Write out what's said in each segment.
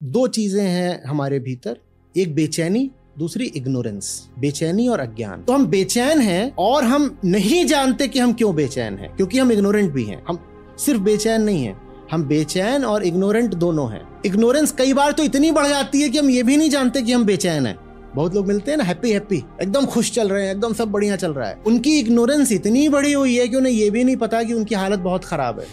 दो चीज़ें हैं हमारे भीतर, एक बेचैनी, दूसरी इग्नोरेंस बेचैनी और अज्ञान। तो हम बेचैन हैं और हम नहीं जानते कि हम क्यों बेचैन हैं, क्योंकि हम इग्नोरेंट भी हैं। हम सिर्फ़ बेचैन नहीं हैं, हम बेचैन और इग्नोरेंट दोनों हैं। इग्नोरेंस कई बार तो इतनी बढ़ जाती है कि हम ये भी नहीं जानते कि हम बेचैन हैं। बहुत लोग मिलते हैं ना हैप्पी हैप्पी एकदम खुश चल रहे हैं एकदम सब बढ़िया चल रहा है। उनकी इग्नोरेंस इतनी बड़ी हुई है कि उन्हें ये भी नहीं पता कि उनकी हालत बहुत खराब है।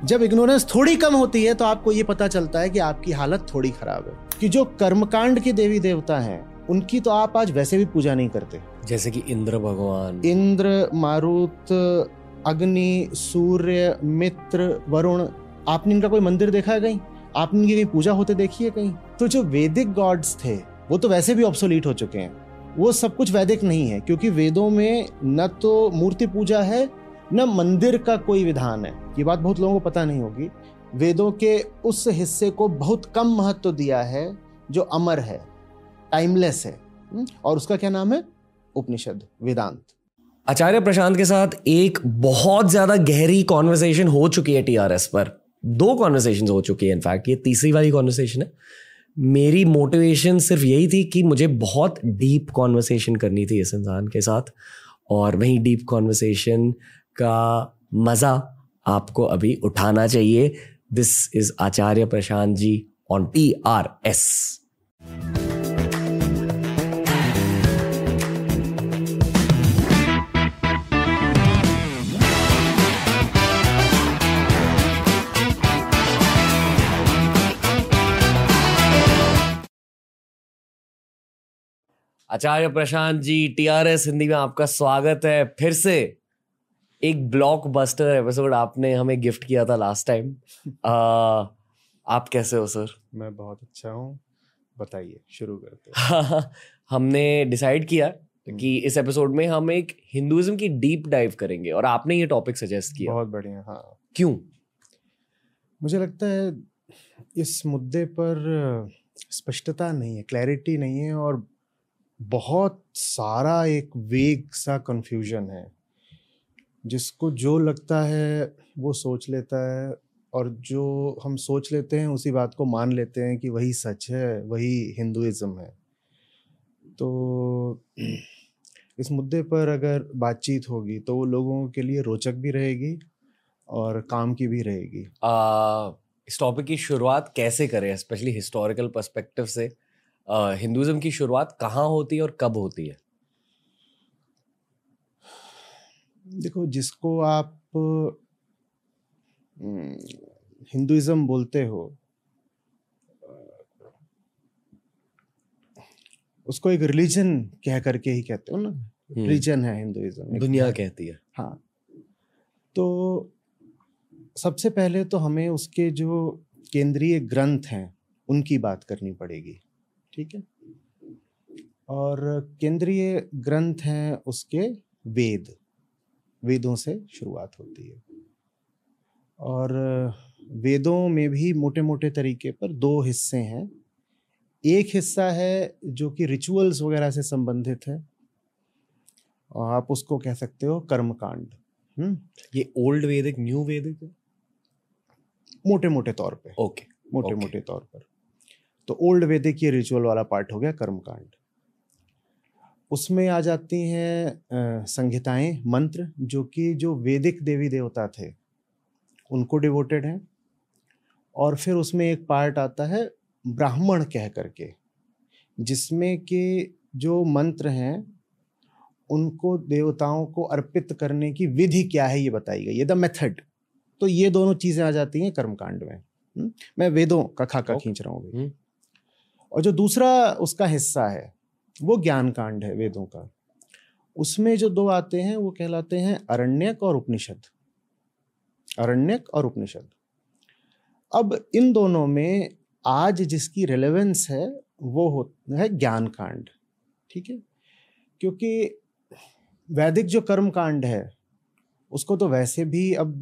जब इग्नोरेंस थोड़ी कम होती है तो आपको ये पता चलता है कि आपकी हालत थोड़ी खराब है। कि जो कर्मकांड के देवी देवता हैं उनकी तो आप आज वैसे भी पूजा नहीं करते। जैसे कि इंद्र भगवान। इंद्र मारुत अग्नि सूर्य मित्र वरुण आपने इनका कोई मंदिर देखा है कहीं? आपने इनकी कहीं पूजा होते देखी है कहीं? तो जो वैदिक गॉड्स थे वो तो वैसे भी ऑब्सोलीट हो चुके हैं। वो सब कुछ वैदिक नहीं है, क्योंकि वेदों में न तो मूर्ति पूजा है, न मंदिर का कोई विधान है। ये बात बहुत लोगों को पता नहीं होगी। वेदों के उस हिस्से को बहुत कम महत्व दिया है, जो अमर है टाइमलेस है। हम्म? और उसका क्या नाम है? उपनिषद, वेदांत। आचार्य प्रशांत के साथ एक बहुत ज़्यादा गहरी कॉन्वर्सेशन हो चुकी है टीआरएस पर। दो कॉन्वर्सेशन हो चुकी है इनफैक्ट ये तीसरी वाली कॉन्वर्सेशन है। मेरी मोटिवेशन सिर्फ़ यही थी कि मुझे बहुत डीप कॉन्वर्सेशन करनी थी इस इंसान के साथ। और वही डीप कॉन्वर्सेशन का मज़ा आपको अभी उठाना चाहिए। This is Acharya Prashant ji on T R S Acharya Prashant ji TRS Hindi में आपका स्वागत है। फिर से एक ब्लॉक बस्टर एपिसोड आपने हमें गिफ्ट किया था लास्ट टाइम आप कैसे हो सर मैं बहुत अच्छा हूँ। बताइए शुरू करते हमने डिसाइड किया हम्म। कि इस एपिसोड में हम एक हिंदुइज्म की डीप डाइव करेंगे और आपने ये टॉपिक सजेस्ट किया। बहुत बढ़िया हाँ। क्यों? मुझे लगता है इस मुद्दे पर स्पष्टता नहीं है क्लैरिटी नहीं है और बहुत सारा एक वेग सा कन्फ्यूज़न है। जिसको जो लगता है वो सोच लेता है और जो हम सोच लेते हैं उसी बात को मान लेते हैं कि वही सच है वही हिंदुइज्म है। तो इस मुद्दे पर अगर बातचीत होगी तो वो लोगों के लिए रोचक भी रहेगी और काम की भी रहेगी। आ, इस टॉपिक की शुरुआत कैसे करें स्पेशली हिस्टोरिकल पर्सपेक्टिव से? हिंदुज़म की शुरुआत कहाँ होती है और कब होती है? देखो जिसको आप हिंदुइज्म बोलते हो उसको एक रिलीजन कह करके ही कहते हो ना? Religion hmm. है हिंदुइज्म दुनिया कहती है। हाँ। तो सबसे पहले तो हमें उसके जो केंद्रीय ग्रंथ हैं उनकी बात करनी पड़ेगी। ठीक है? और केंद्रीय ग्रंथ हैं उसके वेद। वेदों से शुरुआत होती है। और वेदों में भी मोटे मोटे तरीके पर दो हिस्से हैं। एक हिस्सा है जो कि रिचुअल्स वगैरह से संबंधित है। और आप उसको कह सकते हो कर्मकांड। हम्म? ये ओल्ड वेदिक न्यू वेदिक है? मोटे मोटे तौर पे। ओके मोटे मोटे तौर पर। तो ओल्ड वेदिक ये रिचुअल वाला पार्ट हो गया कर्मकांड। उसमें आ जाती हैं संहिताएँ मंत्र जो कि जो वैदिक देवी देवता थे उनको डिवोटेड हैं। और फिर उसमें एक पार्ट आता है ब्राह्मण कह करके जिसमें कि जो मंत्र हैं उनको देवताओं को अर्पित करने की विधि क्या है ये बताई गई है द मेथड तो ये दोनों चीज़ें आ जाती हैं कर्मकांड में। हुँ? मैं वेदों का खाका खींच रहा हूँ और जो दूसरा उसका हिस्सा है, वो ज्ञान कांड है वेदों का। उसमें जो दो आते हैं, वो कहलाते हैं अरण्यक और उपनिषद। अरण्यक और उपनिषद। अब इन दोनों में आज जिसकी रेलेवेंस है, वो हो, है ज्ञान कांड ठीक है? क्योंकि वैदिक जो कर्म कांड है, उसको तो वैसे भी अब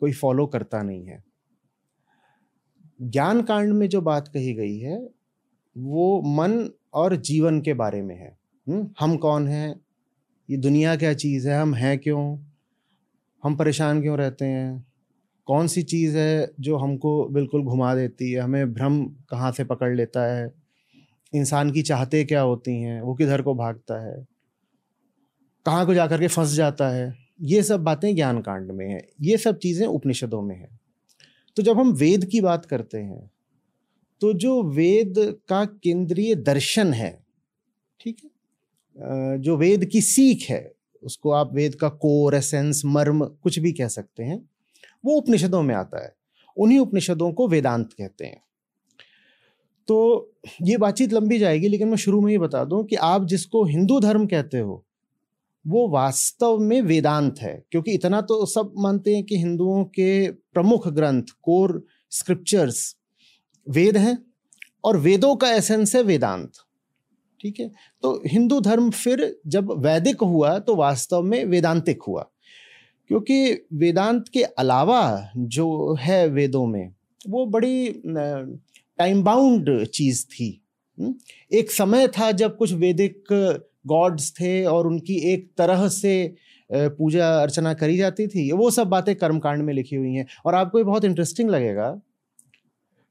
कोई फॉलो करता नहीं है। ज्ञान कांड में जो बात कही गई है वो मन और जीवन के बारे में है। हुँ? हम कौन हैं? ये दुनिया क्या चीज़ है? हम हैं क्यों? हम परेशान क्यों रहते हैं? कौन सी चीज़ है जो हमको बिल्कुल घुमा देती है? हमें भ्रम कहाँ से पकड़ लेता है? इंसान की चाहते क्या होती हैं? वो किधर को भागता है? कहाँ को जाकर के फंस जाता है? ये सब बातें ज्ञान कांड में है। ये सब चीज़ें उपनिषदों में है। तो जब हम वेद की बात करते हैं तो जो वेद का केंद्रीय दर्शन है, ठीक है? जो वेद की सीख है, उसको आप वेद का कोर, एसेंस, मर्म कुछ भी कह सकते हैं, वो उपनिषदों में आता है। उन्हीं उपनिषदों को वेदांत कहते हैं। तो ये बातचीत लंबी जाएगी, लेकिन मैं शुरू में ही बता दूँ कि आप जिसको हिंदू धर्म कहते हो, वो वास्तव में वेदांत है, क्योंकि इतना तो सब मानते हैं कि हिंदुओं के प्रमुख ग्रंथ, कोर स्क्रिप्चर्स वेद हैं और वेदों का एसेंस है वेदांत। ठीक है? तो हिंदू धर्म फिर जब वैदिक हुआ तो वास्तव में वेदांतिक हुआ। क्योंकि वेदांत के अलावा जो है वेदों में, वो बड़ी टाइम बाउंड चीज़ थी? एक समय था जब कुछ वैदिक गॉड्स थे और उनकी एक तरह से पूजा अर्चना करी जाती थी। वो सब बातें कर्मकांड में लिखी हुई हैं। और आपको ये बहुत इंटरेस्टिंग लगेगा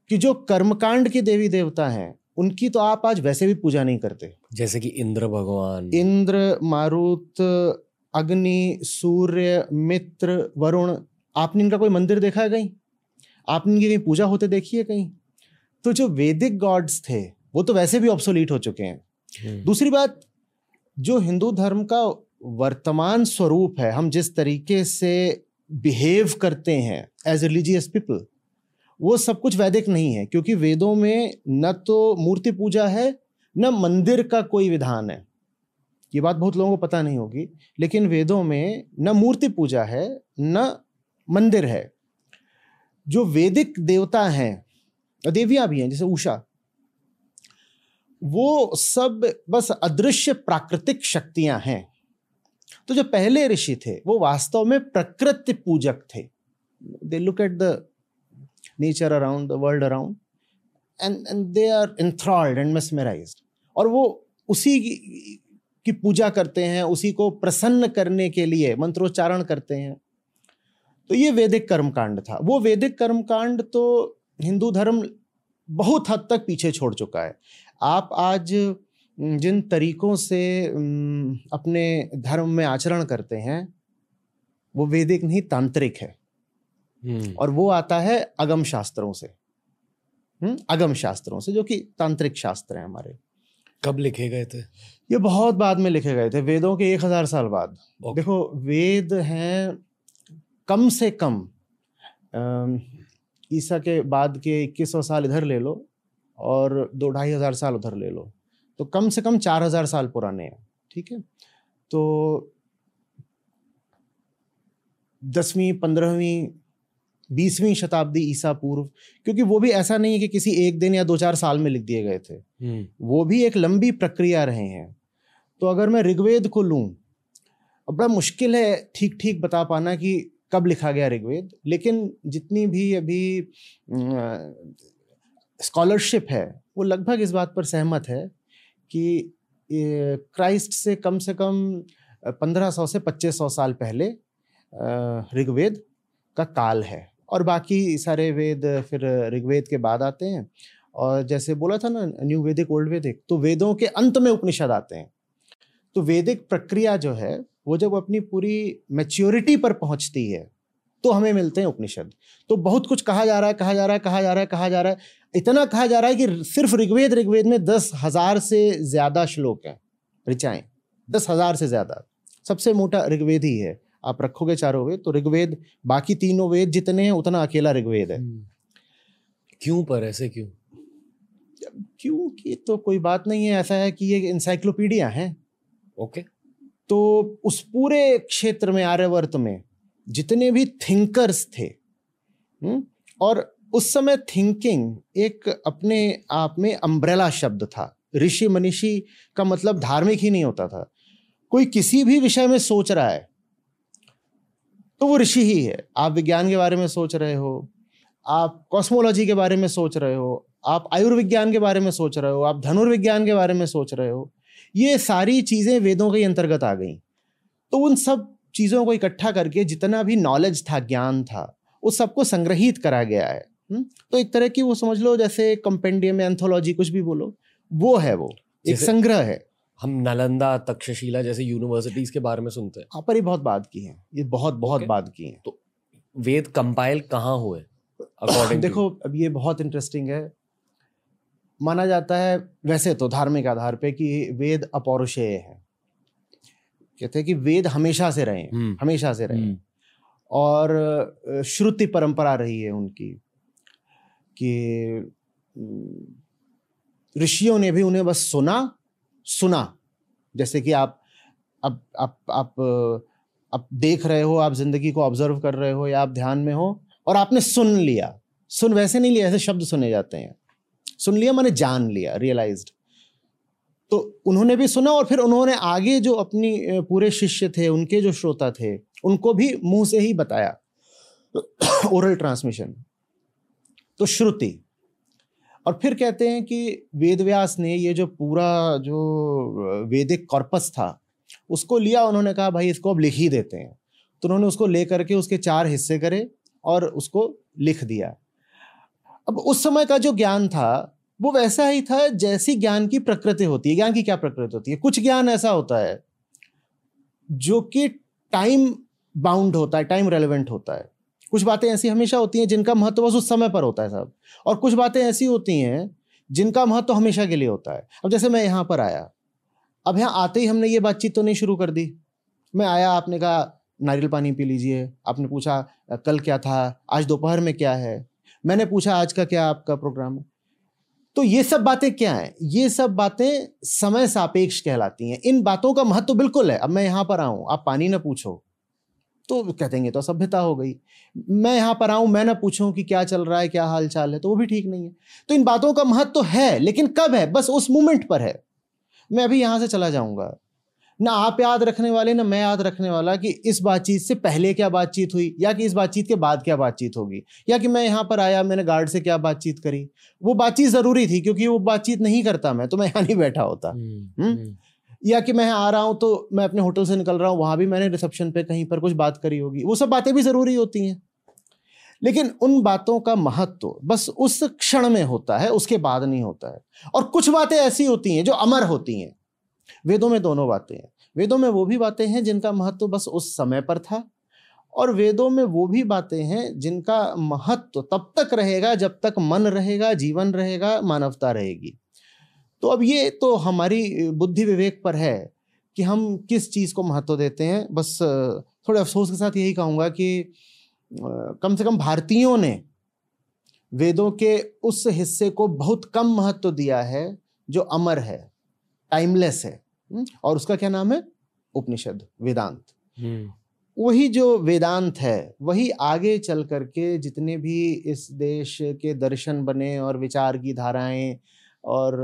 कि जो कर्मकांड के देवी देवता हैं उनकी तो आप आज वैसे भी पूजा नहीं करते। जैसे कि इंद्र भगवान। इंद्र मारुत अग्नि सूर्य मित्र वरुण आपने इनका कोई मंदिर देखा है कहीं? आपने इनकी कहीं पूजा होते देखी है कहीं? तो जो वैदिक गॉड्स थे वो तो वैसे भी ऑब्सोलीट हो चुके हैं। हम्म। दूसरी बात जो हिंदू धर्म का वर्तमान स्वरूप है हम जिस तरीके से बिहेव करते हैं एज रिलीजियस पीपल वो सब कुछ वैदिक नहीं है, क्योंकि वेदों में न तो मूर्ति पूजा है, न मंदिर का कोई विधान है। ये बात बहुत लोगों को पता नहीं होगी, लेकिन वेदों में न मूर्ति पूजा है, न मंदिर है। जो वैदिक देवता हैं, देवियाँ भी हैं, जैसे उषा, वो सब बस अदृश्य प्राकृतिक शक्तियाँ हैं। तो जो पहले ऋषि थे, वो वास्तव में प्रकृति पूजक थे। They look at the nature around the world around and and they are enthralled and mesmerise और वो उसी की पूजा करते हैं, उसी को प्रसन्न करने के लिए, मंत्रोच्चारण करते हैं। तो ये वैदिक कर्मकांड था। वो वैदिक कर्मकांड तो हिंदू धर्म बहुत हद तक पीछे छोड़ चुका है। आप आज जिन तरीकों से अपने धर्म में आचरण करते हैं, वो वैदिक नहीं, तांत्रिक है। और वो आता है अगम शास्त्रों से। अगम शास्त्रों से जो कि तांत्रिक शास्त्र हैं हमारे। कब लिखे गए थे? ये बहुत बाद में लिखे गए थे वेदों के एक हज़ार साल बाद। देखो वेद हैं कम से कम ईसा के बाद के इक्कीस सौ साल इधर ले लो और दो ढाई हज़ार साल उधर ले लो। तो कम से कम चार हज़ार साल पुराने हैं ठीक है? तो दसवीं पंद्रहवीं बीसवीं शताब्दी ईसा पूर्व क्योंकि वो भी ऐसा नहीं है कि किसी एक दिन या दो चार साल में लिख दिए गए थे। हम्म। वो भी एक लंबी प्रक्रिया रहे हैं। तो अगर मैं ऋग्वेद को लूँ बड़ा मुश्किल है ठीक ठीक बता पाना कि कब लिखा गया ऋग्वेद लेकिन जितनी भी अभी स्कॉलरशिप है वो लगभग इस बात पर सहमत है कि क्राइस्ट से कम से कम पंद्रह सौ से पच्चीस सौ साल पहले ऋग्वेद का काल है। और बाकी सारे वेद फिर ऋग्वेद के बाद आते हैं। और जैसे बोला था ना, न्यू वेदिक, ओल्ड वेदिक तो वेदों के अंत में उपनिषद आते हैं। तो वैदिक प्रक्रिया जो है, वो जब अपनी पूरी मेच्योरिटी पर पहुँचती है तो हमें मिलते हैं उपनिषद। तो बहुत कुछ कहा जा रहा है, कहा जा रहा है, कहा जा रहा है, कहा जा रहा है। इतना कहा जा रहा है कि सिर्फ़ ऋग्वेद ऋग्वेद में दस हज़ार से ज़्यादा श्लोक हैं, ऋचाएँ। दस हज़ार से ज़्यादा। सबसे मोटा ऋग्वेद ही है। आप रखोगे चारों वेद तो ऋग्वेद बाकी तीनों वेद जितने हैं उतना अकेला ऋग्वेद है। हम्म। क्यों पर ऐसे क्यों? क्यों की तो कोई बात नहीं है ऐसा है कि ये इंसाइक्लोपीडिया है। ओके। तो उस पूरे क्षेत्र में आर्यवर्त में जितने भी थिंकर्स थे हुँ? हम्म, और उस समय थिंकिंग एक अपने आप में अम्ब्रेला शब्द था। ऋषि मनीषी का मतलब धार्मिक ही नहीं होता था। कोई किसी भी विषय में सोच रहा है तो वो ऋषि ही है। आप विज्ञान के बारे में सोच रहे हो आप कॉस्मोलॉजी के बारे में सोच रहे हो आप आयुर्विज्ञान के बारे में सोच रहे हो आप धनुर्विज्ञान के बारे में सोच रहे हो ये सारी चीज़ें वेदों के अंतर्गत आ गई। तो उन सब चीज़ों को इकट्ठा करके जितना भी नॉलेज था ज्ञान था उस सबको संग्रहित करा गया है। हुँ? तो एक तरह की वो समझ लो जैसे कंपेंडियम एंथोलॉजी कुछ भी बोलो वो है वो एक संग्रह है। हम नालंदा तक्षशिला जैसे यूनिवर्सिटीज के बारे में सुनते हैं। हाँ पर बहुत बात की है। ये बहुत बहुत okay. बात की है। तो वेद कंपाइल कहाँ हुए? अकॉर्डिंग देखो अब ये बहुत इंटरेस्टिंग है। माना जाता है वैसे तो धार्मिक आधार पे कि वेद अपौरुषेय है। कहते हैं कि वेद हमेशा से रहे हम्म। हमेशा से रहे हम्म। और श्रुति परंपरा रही है उनकी कि ऋषियों ने भी उन्हें बस सुना सुना। जैसे कि आप अब आप आप आप देख रहे हो, आप ज़िंदगी को ऑब्ज़र्व कर रहे हो या आप ध्यान में हो और आपने सुन लिया। सुन वैसे नहीं लिया, ऐसे शब्द सुने जाते हैं। सुन लिया मैंने जान लिया रियलाइज्ड तो उन्होंने भी सुना और फिर उन्होंने आगे जो अपनी पूरे शिष्य थे, उनके जो श्रोता थे, उनको भी मुँह से ही बताया। ओरल ट्रांसमिशन तो श्रुति। और फिर कहते हैं कि वेदव्यास ने ये जो पूरा जो वैदिक कॉर्पस था, उसको लिया, उन्होंने कहा, भाई, इसको अब लिख ही देते हैं। तो उन्होंने उसको ले करके उसके चार हिस्से करे और उसको लिख दिया। अब उस समय का जो ज्ञान था, वो वैसा ही था जैसी ज्ञान की प्रकृति होती है। ज्ञान की क्या प्रकृति होती है? कुछ ज्ञान ऐसा होता है, जो कि टाइम बाउंड होता है, टाइम रेलिवेंट होता है। कुछ बातें ऐसी हमेशा होती हैं जिनका महत्व बस उस समय पर होता है साहब। और कुछ बातें ऐसी होती हैं जिनका महत्व हमेशा के लिए होता है। अब जैसे मैं यहाँ पर आया, अब यहाँ आते ही हमने ये बातचीत तो नहीं शुरू कर दी। मैं आया, आपने कहा, नारियल पानी पी लीजिए। आपने पूछा, कल क्या था? आज दोपहर में क्या है? मैंने पूछा, आज का क्या आपका प्रोग्राम है तो ये सब बातें क्या हैं? ये सब बातें समय सापेक्ष कहलाती हैं। इन बातों का महत्व तो बिल्कुल है। अब मैं यहाँ पर आऊँ, आप पानी ना पूछो। तो कह देंगे तो असभ्यता हो गई मैं यहाँ पर आऊँ मैं ना पूछूँ कि क्या चल रहा है क्या हाल चाल है तो वो भी ठीक नहीं है तो इन बातों का महत्व तो है लेकिन कब है बस उस मोमेंट पर है मैं अभी यहाँ से चला जाऊँगा ना आप याद रखने वाले ना मैं याद रखने वाला कि इस बातचीत से पहले क्या बातचीत हुई या कि इस बातचीत के बाद क्या बातचीत होगी या कि मैं यहाँ पर आया मैंने गार्ड से क्या बातचीत करी वो बातचीत ज़रूरी थी क्योंकि वो बातचीत नहीं करता मैं तो मैं यहाँ नहीं बैठा होता हुँ? हम्म, हम्म? हम्म। या कि मैं आ रहा हूँ तो मैं अपने होटल से निकल रहा हूँ, वहाँ भी मैंने रिसेप्शन पे कहीं पर कुछ बात करी होगी। वो सब बातें भी ज़रूरी होती हैं। लेकिन उन बातों का महत्व बस उस क्षण में होता है, उसके बाद नहीं होता है। और कुछ बातें ऐसी होती हैं जो अमर होती हैं। वेदों में दोनों बातें हैं। वेदों में वो भी बातें हैं जिनका महत्व बस उस समय पर था और वेदों में वो भी बातें हैं जिनका महत्व तब तक रहेगा जब तक मन रहेगा, जीवन रहेगा, मानवता रहेगी। तो अब ये तो हमारी बुद्धि विवेक पर है कि हम किस चीज़ को महत्व देते हैं। बस थोड़े अफसोस के साथ यही कहूँगा कि कम से कम भारतीयों ने वेदों के उस हिस्से को बहुत कम महत्व दिया है जो अमर है टाइमलेस है। हम्म, और उसका क्या नाम है? उपनिषद वेदांत। हम्म। वही जो वेदांत है वही आगे चल करके जितने भी इस देश के दर्शन बने और विचार की धाराएँ और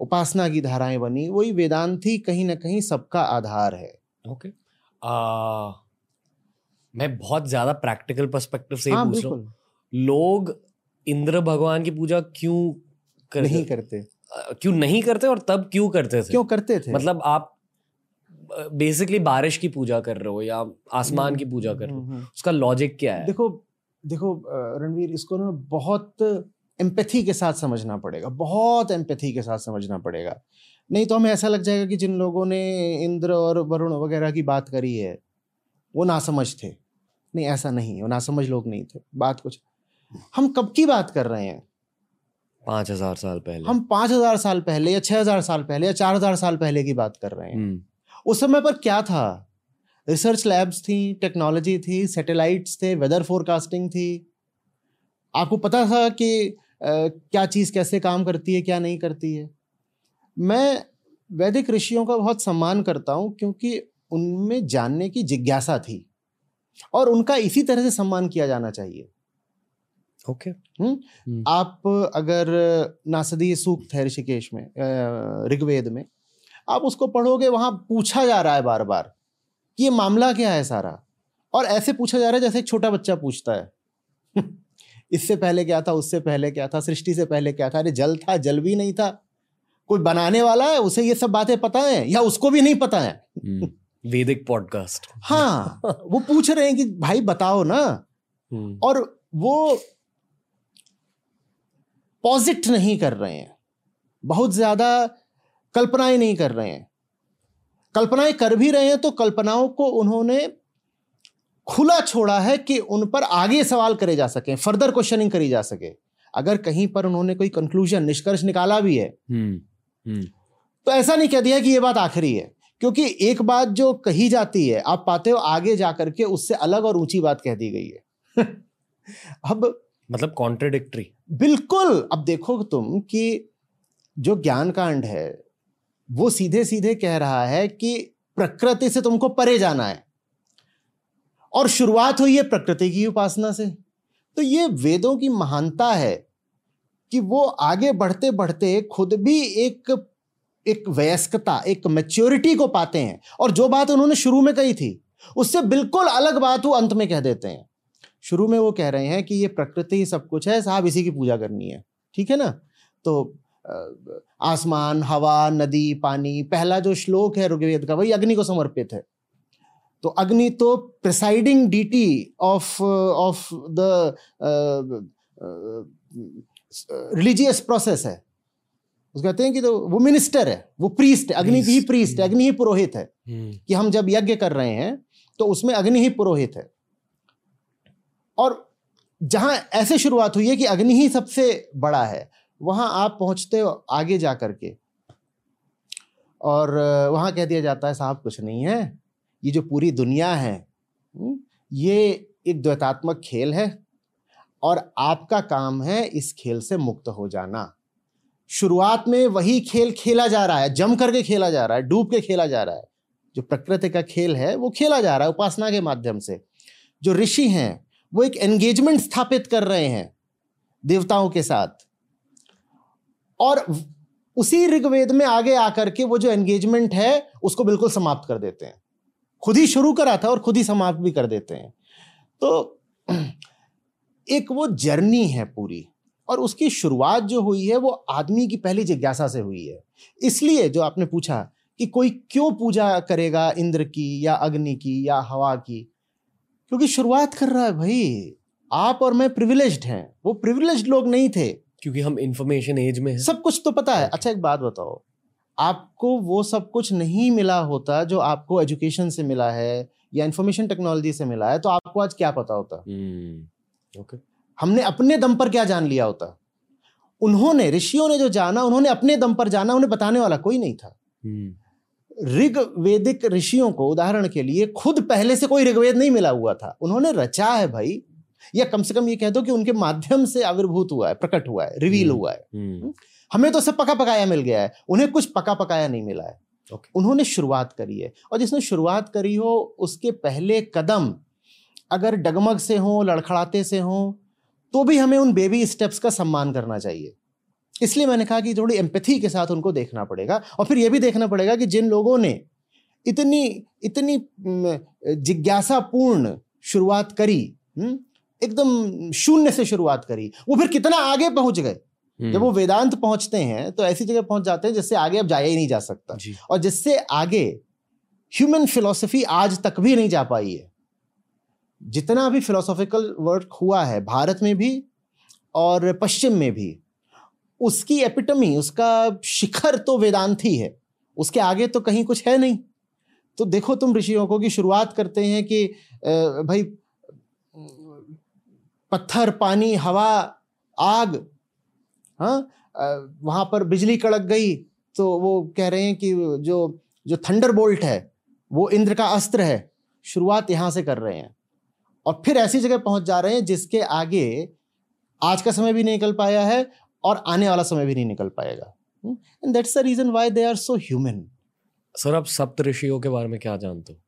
उपासना की धाराएँ बनी वही वेदांत ही कहीं ना कहीं सबका आधार है। ओके। okay. मैं बहुत ज़्यादा प्रैक्टिकल पर्सपेक्टिव से हाँ, पूछ रहा हूँ। लोग इंद्र भगवान की पूजा क्यों कर नहीं करते। क्यों नहीं करते और तब क्यों करते थे? क्यों करते थे? मतलब आप बेसिकली बारिश की पूजा कर रहे हो या आसमान की पूजा कर रहे हो हम्म, हम्म। उसका लॉजिक क्या है? देखो देखो रणवीर इसको ना बहुत एम्पैथी के साथ समझना पड़ेगा। बहुत एम्पैथी के साथ समझना पड़ेगा। नहीं तो हमें ऐसा लग जाएगा कि जिन लोगों ने इंद्र और वरुण वगैरह की बात करी है वो नासमझ थे। नहीं ऐसा नहीं वो नासमझ लोग नहीं थे। बात कुछ हम कब की बात कर रहे हैं? पाँच हज़ार साल पहले। हम पाँच हज़ार साल पहले या छह हज़ार साल पहले या चार हज़ार साल पहले की बात कर रहे हैं। हम्म। उस समय पर क्या था? रिसर्च लैब्स थी टेक्नोलॉजी थी सैटेलाइट्स थे वेदर फोरकास्टिंग थी। आपको पता था कि क्या चीज़ कैसे काम करती है क्या नहीं करती है। मैं वैदिक ऋषियों का बहुत सम्मान करता हूँ क्योंकि उनमें जानने की जिज्ञासा थी और उनका इसी तरह से सम्मान किया जाना चाहिए। ओके। okay. आप अगर नासदी सूक्त है ऋषिकेश में ऋग्वेद में आप उसको पढ़ोगे वहाँ पूछा जा रहा है बार बार कि ये मामला क्या है सारा? और ऐसे पूछा जा रहा है जैसे एक छोटा बच्चा पूछता है। इससे पहले क्या था उससे पहले क्या था सृष्टि से पहले क्या था? अरे जल था जल भी नहीं था। कोई बनाने वाला है उसे ये सब बातें पता है या उसको भी नहीं पता है? हम्म, वैदिक पॉडकास्ट हाँ वो पूछ रहे हैं कि भाई बताओ ना। हम्म, और वो पॉजिट नहीं कर रहे हैं। बहुत ज़्यादा कल्पनाएँ नहीं कर रहे हैं। कल्पनाएँ कर भी रहे हैं तो कल्पनाओं को उन्होंने खुला छोड़ा है कि उन पर आगे सवाल करे जा सके फर्दर क्वेश्चनिंग करी जा सके। अगर कहीं पर उन्होंने कोई कंक्लूजन निष्कर्ष निकाला भी है हम्म, हम्म, तो ऐसा नहीं कह दिया कि ये बात आखिरी है क्योंकि एक बात जो कही जाती है आप पाते हो आगे जाकर के उससे अलग और ऊँची बात कह दी गई है। अब मतलब कॉन्ट्रडिक्टरी बिल्कुल अब देखो तुम कि जो ज्ञान कांड है वो सीधे सीधे कह रहा है कि प्रकृति से तुमको परे जाना है। और शुरुआत हुई है प्रकृति की उपासना से। तो ये वेदों की महानता है कि वो आगे बढ़ते बढ़ते खुद भी एक एक वयस्कता, एक मैच्योरिटी को पाते हैं। और जो बात उन्होंने शुरू में कही थी, उससे बिल्कुल अलग बात वो अंत में कह देते हैं। शुरू में वो कह रहे हैं कि ये प्रकृति ही सब कुछ है, साहब इसी की पूजा करनी है। ठीक है ना? तो आसमान, हवा, नदी, पानी, पहला जो श्लोक है ऋग्वेद का, वही अग्नि को समर्पित है। तो अग्नि तो presiding deity of of the religious process है। उसको कहते हैं कि तो वो मिनिस्टर है वो प्रीस्ट है अग्नि ही प्रीस्ट है अग्नि ही पुरोहित है हम्म, कि हम जब यज्ञ कर रहे हैं तो उसमें अग्नि ही पुरोहित है। और जहाँ ऐसे शुरुआत हुई है कि अग्नि ही सबसे बड़ा है वहाँ आप पहुँचते हो आगे जा करके और वहाँ कह दिया जाता है साहब कुछ नहीं है। ये जो पूरी दुनिया है हम्म, ये एक द्वैतात्मक खेल है और आपका काम है इस खेल से मुक्त हो जाना। शुरुआत में वही खेल खेला जा रहा है जम करके खेला जा रहा है डूब के खेला जा रहा है। जो प्रकृति का खेल है वो खेला जा रहा है उपासना के माध्यम से। जो ऋषि हैं वो एक एंगेजमेंट स्थापित कर रहे हैं देवताओं के साथ। और उसी ऋग्वेद में आगे आकर के वो जो एंगेजमेंट है उसको बिल्कुल समाप्त कर देते हैं। खुद ही शुरू करा था और खुद ही समाप्त भी कर देते हैं। तो एक वो जर्नी है पूरी और उसकी शुरुआत जो हुई है वो आदमी की पहली जिज्ञासा से हुई है। इसलिए जो आपने पूछा कि कोई क्यों पूजा करेगा इंद्र की या अग्नि की या हवा की क्योंकि शुरुआत कर रहा है भाई आप और मैं प्रिविलेज्ड हैं वो प्रिविलेज्ड लोग नहीं थे। क्योंकि हम इंफॉर्मेशन एज में हैं। सब कुछ तो पता है। अच्छा एक बात बताओ आपको वो सब कुछ नहीं मिला होता जो आपको एजुकेशन से मिला है या इंफॉर्मेशन टेक्नोलॉजी से मिला है तो आपको आज क्या पता होता? हम्म, ओके हमने अपने दम पर क्या जान लिया होता? उन्होंने ऋषियों ने जो जाना उन्होंने अपने दम पर जाना उन्हें बताने वाला कोई नहीं था। हम्म, ऋग वेदिक ऋषियों को उदाहरण के लिए खुद पहले से कोई ऋग्वेद नहीं मिला हुआ था। उन्होंने रचा है भाई या कम से कम ये कह दो कि उनके माध्यम से आविर्भूत हुआ है प्रकट हुआ है रिवील हम्म। हुआ है। हमें तो सब पका पकाया मिल गया है उन्हें कुछ पका पकाया नहीं मिला है। Okay. उन्होंने शुरुआत करी है और जिसने शुरुआत करी हो उसके पहले कदम अगर डगमग से हों लड़खड़ाते से हों तो भी हमें उन बेबी स्टेप्स का सम्मान करना चाहिए। इसलिए मैंने कहा कि थोड़ी एम्पथी के साथ उनको देखना पड़ेगा और फिर यह भी देखना पड़ेगा कि जिन लोगों ने इतनी इतनी जिज्ञासापूर्ण शुरुआत करी हम्म, एकदम शून्य से शुरुआत करी वो फिर कितना आगे पहुँच गए? जब वो वेदांत पहुँचते हैं तो ऐसी जगह पहुँच जाते हैं जिससे आगे अब जाया ही नहीं जा सकता। और जिससे आगे ह्यूमन फिलोसफी आज तक भी नहीं जा पाई है। जितना भी फिलोसॉफिकल वर्क हुआ है भारत में भी और पश्चिम में भी उसकी एपिटमी उसका शिखर तो वेदांत ही है। उसके आगे तो कहीं कुछ है नहीं। तो देखो तुम ऋषियों को कि शुरुआत करते हैं कि भाई पत्थर पानी हवा आग हाँ? वहाँ पर बिजली कड़क गई तो वो कह रहे हैं कि जो जो थंडर बोल्ट है, वो इंद्र का अस्त्र है। शुरुआत यहाँ से कर रहे हैं। और फिर ऐसी जगह पहुँच जा रहे हैं जिसके आगे आज का समय भी नहीं निकल पाया है और आने वाला समय भी नहीं निकल पाएगा। And that's the reason why they are so human sir, आप सप्त ऋषियों के बारे में क्या जानते हो?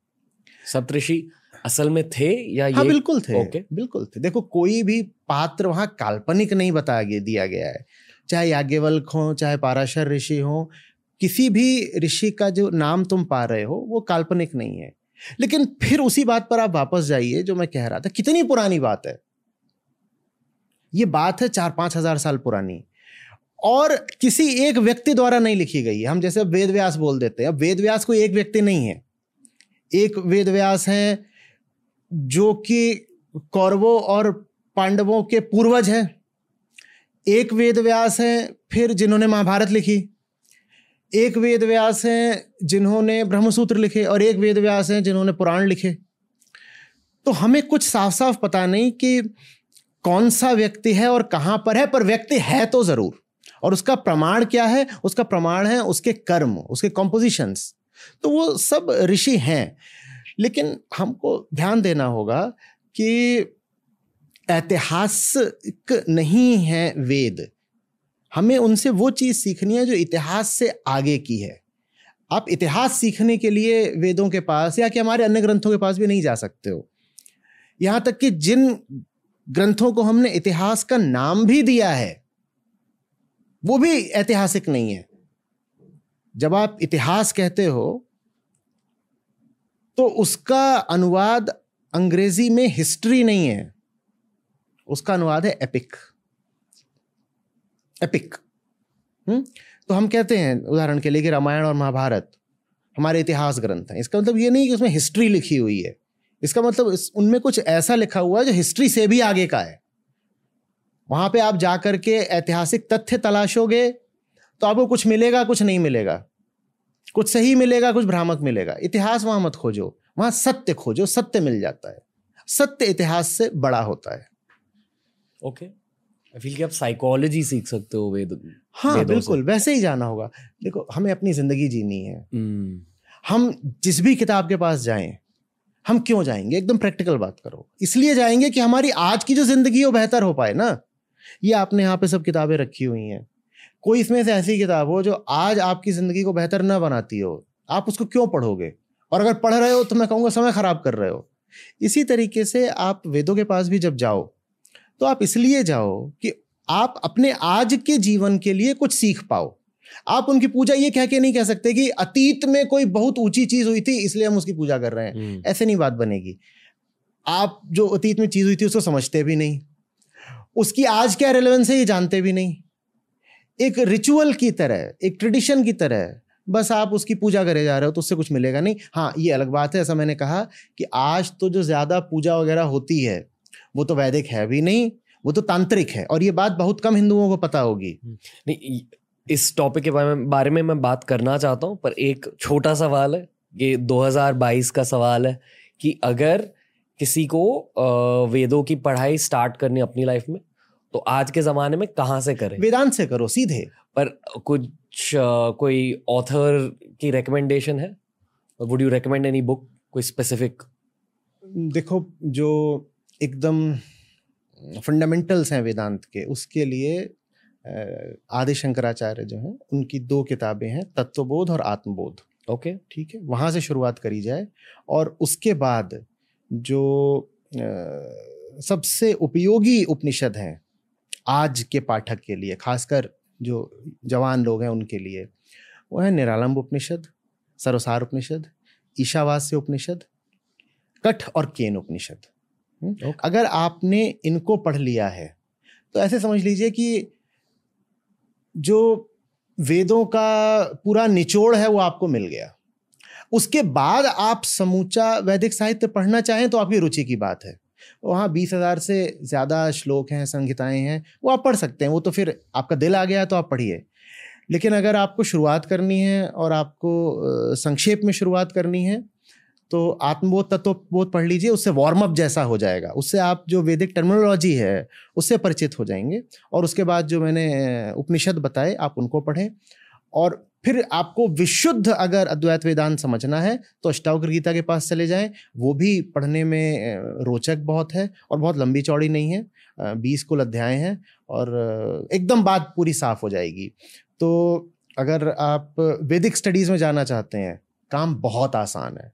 सप्त ऋषि असल में थे या हाँ ये बिल्कुल थे ओके। बिल्कुल थे। देखो कोई भी पात्र वहाँ काल्पनिक नहीं बताया गया दिया गया है। चाहे याज्ञवल्क हो चाहे पाराशर ऋषि हो किसी भी ऋषि का जो नाम तुम पा रहे हो वो काल्पनिक नहीं है। लेकिन फिर उसी बात पर आप वापस जाइए जो मैं कह रहा था कितनी पुरानी बात है। ये बात है चार पाँच हज़ार साल पुरानी। और किसी एक व्यक्ति द्वारा नहीं लिखी गई हम जैसे वेद व्यास बोल देते हैं। अब वेद व्यास कोई एक व्यक्ति नहीं है। एक वेद व्यास है जो कि कौरवों और पांडवों के पूर्वज हैं, एक वेद व्यास हैं, फिर जिन्होंने महाभारत लिखी, एक वेद व्यास हैं, जिन्होंने ब्रह्मसूत्र लिखे, और एक वेद व्यास हैं, जिन्होंने पुराण लिखे। तो हमें कुछ साफ़ साफ़ पता नहीं कि कौन सा व्यक्ति है और कहाँ पर है, पर व्यक्ति है तो ज़रूर। और उसका प्रमाण क्या है? उसका प्रमाण है उसके कर्म, उसके कॉम्पोजिशंस तो वो सब ऋषि हैं। लेकिन हमको ध्यान देना होगा कि ऐतिहासिक नहीं है वेद। हमें उनसे वो चीज़ सीखनी है जो इतिहास से आगे की है। आप इतिहास सीखने के लिए वेदों के पास या कि हमारे अन्य ग्रंथों के पास भी नहीं जा सकते हो। यहाँ तक कि जिन ग्रंथों को हमने इतिहास का नाम भी दिया है, वो भी ऐतिहासिक नहीं है। जब आप इतिहास कहते हो तो उसका अनुवाद अंग्रेज़ी में हिस्ट्री नहीं है। उसका अनुवाद है एपिक। एपिक। हम्म? तो हम कहते हैं उदाहरण के लिए कि रामायण और महाभारत हमारे इतिहास ग्रंथ हैं। इसका मतलब ये नहीं कि उसमें हिस्ट्री लिखी हुई है। इसका मतलब इस, उनमें कुछ ऐसा लिखा हुआ है जो हिस्ट्री से भी आगे का है। वहाँ पे आप जाकर के ऐतिहासिक तथ्य तलाशोगे तो आपको कुछ मिलेगा कुछ नहीं मिलेगा। कुछ सही मिलेगा कुछ भ्रामक मिलेगा। इतिहास वहाँ मत खोजो। वहाँ सत्य खोजो सत्य मिल जाता है। सत्य इतिहास से बड़ा होता है। ओके आई फील कि आप साइकोलॉजी सीख सकते हो वेद हाँ बिल्कुल वैसे ही जाना होगा। देखो हमें अपनी ज़िंदगी जीनी है। Hmm. हम जिस भी किताब के पास जाएँ हम क्यों जाएँगे? एकदम प्रैक्टिकल बात करो। इसलिए जाएँगे कि हमारी आज की जो ज़िंदगी है वो बेहतर हो पाए ना? ये आपने यहाँ पे सब किताबें रखी हुई हैं। कोई इसमें से ऐसी किताब हो जो आज आपकी ज़िंदगी को बेहतर ना बनाती हो? आप उसको क्यों पढ़ोगे? और अगर पढ़ रहे हो तो मैं कहूँगा समय ख़राब कर रहे हो। इसी तरीके से आप वेदों के पास भी जब जाओ तो आप इसलिए जाओ कि आप अपने आज के जीवन के लिए कुछ सीख पाओ। आप उनकी पूजा ये कह के नहीं कह सकते कि अतीत में कोई बहुत ऊँची चीज़ हुई थी इसलिए हम उसकी पूजा कर रहे हैं। हम्म। ऐसे नहीं बात बनेगी। आप जो अतीत में चीज़ हुई थी उसको समझते भी नहीं। उसकी आज क्या रेलेवेंस है ये जानते भी नहीं। एक रिचुअल की तरह, एक ट्रेडिशन की तरह, बस आप उसकी पूजा करे जा रहे हो तो उससे कुछ मिलेगा नहीं हाँ ये अलग बात है, ऐसा मैंने कहा कि आज तो जो ज़्यादा पूजा वगैरह होती है, वो तो वैदिक है भी नहीं, वो तो तांत्रिक है और ये बात बहुत कम हिंदुओं को पता होगी हम्म। नहीं इस टॉपिक के बारे में मैं बात करना चाहता हूँ, पर एक छोटा सवाल है, ये 2022 का सवाल है कि अगर किसी को वेदों की पढ़ाई स्टार्ट करनी अपनी लाइफ में तो आज के ज़माने में कहाँ से करें? वेदांत से करो सीधे। पर कुछ कोई ऑथर की रिकमेंडेशन है? Would you recommend any book कोई स्पेसिफिक देखो जो एकदम फंडामेंटल्स हैं वेदांत के उसके लिए आदि शंकराचार्य जो हैं उनकी दो किताबें हैं तत्वबोध और आत्मबोध। Okay okay. ठीक है? वहाँ से शुरुआत करी जाए और उसके बाद जो सबसे उपयोगी उपनिषद हैं आज के पाठक के लिए खासकर जो जवान लोग हैं उनके लिए वो है निरालंब उपनिषद सरोसार उपनिषद ईशावास्य उपनिषद कठ और केन उपनिषद हम्म? okay. अगर आपने इनको पढ़ लिया है तो ऐसे समझ लीजिए कि जो वेदों का पूरा निचोड़ है वो आपको मिल गया उसके बाद आप समूचा वैदिक साहित्य पढ़ना चाहें तो आपकी रुचि की बात है वहाँ बीस हज़ार से ज़्यादा श्लोक हैं, संहिताएँ हैं, वो आप पढ़ सकते हैं, वो तो फिर आपका दिल आ गया तो आप पढ़िए। लेकिन अगर आपको शुरुआत करनी है और आपको संक्षेप में शुरुआत करनी है तो आत्मबोध तत्वबोध पढ़ लीजिए, उससे वार्म अप जैसा हो जाएगा, उससे आप जो वैदिक टर्मिनोलॉजी है, उससे परिचित हो जाएँगे। और उसके बाद जो मैंने उपनिषद बताए, आप उनको पढ़ें। और फिर आपको विशुद्ध अगर अद्वैत वेदांत समझना है तो अष्टावक्र गीता के पास चले जाएँ। वो भी पढ़ने में रोचक बहुत है और बहुत लंबी चौड़ी नहीं है। बीस कुल अध्याय हैं और एकदम बात पूरी साफ़ हो जाएगी। तो अगर आप वैदिक स्टडीज़ में जाना चाहते हैं, काम बहुत आसान है।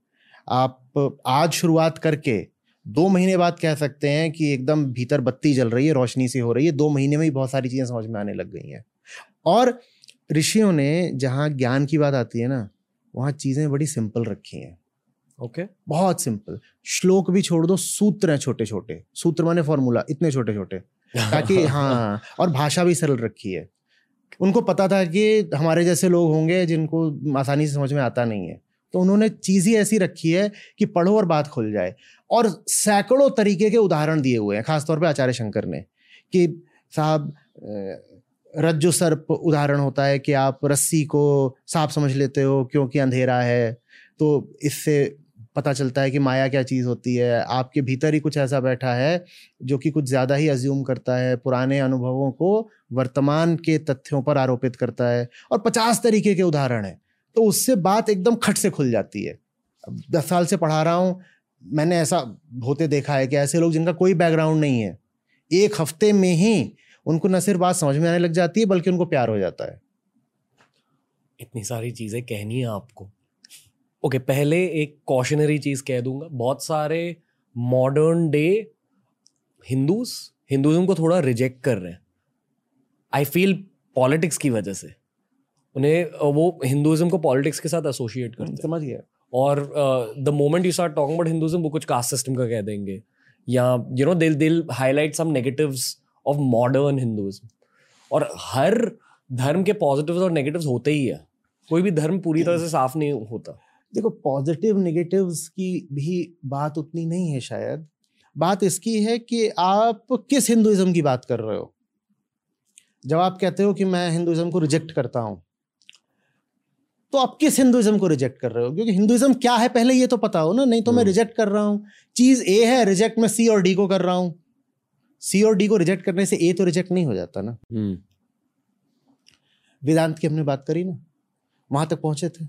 आप आज शुरुआत करके दो महीने बाद कह सकते हैं कि एकदम भीतर बत्ती जल रही है, रोशनी सी हो रही है। दो महीने में ही बहुत सारी चीज़ें समझ में आने लग गई हैं। और ऋषियों ने जहाँ ज्ञान की बात आती है ना वहाँ चीज़ें बड़ी सिंपल रखी हैं। Okay okay. बहुत सिंपल। श्लोक भी छोड़ दो सूत्र हैं छोटे छोटे सूत्र माने फॉर्मूला इतने छोटे छोटे ताकि हाँ और भाषा भी सरल रखी है। उनको पता था कि हमारे जैसे लोग होंगे जिनको आसानी से समझ में आता नहीं है। तो उन्होंने चीज़ ही ऐसी रखी है कि पढ़ो और बात खुल जाए। और सैकड़ों तरीके के उदाहरण दिए हुए हैं खासतौर पर आचार्य शंकर ने कि साहब रज्जु सर्प उदाहरण होता है कि आप रस्सी को सांप समझ लेते हो क्योंकि अंधेरा है। तो इससे पता चलता है कि माया क्या चीज़ होती है। आपके भीतर ही कुछ ऐसा बैठा है जो कि कुछ ज़्यादा ही अज्यूम करता है, पुराने अनुभवों को वर्तमान के तथ्यों पर आरोपित करता है। और पचास तरीके के उदाहरण हैं तो उससे बात एकदम खट से खुल जाती है। दस साल से पढ़ा रहा हूँ, मैंने ऐसा होते देखा है कि ऐसे लोग जिनका कोई बैकग्राउंड नहीं है। एक हफ़्ते में ही उनको न सिर्फ़ बात समझ में आने लग जाती है बल्कि उनको प्यार हो जाता है। इतनी सारी चीज़ें कहनी है आपको। ओके okay, पहले एक कॉशनरी चीज़ कह दूँगा। बहुत सारे मॉडर्न डे हिंदूज हिंदुज़म को थोड़ा रिजेक्ट कर रहे हैं। आई फील पॉलिटिक्स की वजह से। उन्हें वो हिंदुज़म को पॉलिटिक्स के साथ एसोसिएट करते समझ गया। और the moment you start talking about Hinduism वो कुछ कास्ट सिस्टम का कह देंगे। या यू नो दिल दिल highlight some negatives of modern Hinduism और हर धर्म के पॉजिटिव्स और नेगेटिव्स होते ही है। कोई भी धर्म पूरी तरह से साफ़ नहीं होता। देखो पॉजिटिव नेगेटिव्स की भी बात उतनी नहीं है शायद। बात इसकी है कि आप किस हिंदुज़म की बात कर रहे हो? जब आप कहते हो कि मैं हिंदुज़म को रिजेक्ट करता हूँ तो आप किस हिंदुज़म को रिजेक्ट कर रहे हो? क्योंकि हिंदुइज्म क्या है पहले ये तो पता हो ना नहीं तो मैं रिजेक्ट हम्म। कर रहा हूँ। चीज़ ए है रिजेक्ट मैं सी और डी को कर रहा हूँ। सी और डी को रिजेक्ट करने से ए तो रिजेक्ट नहीं हो जाता ना। हम्म। वेदांत की हमने बात करी ना वहाँ तक पहुँचे थे।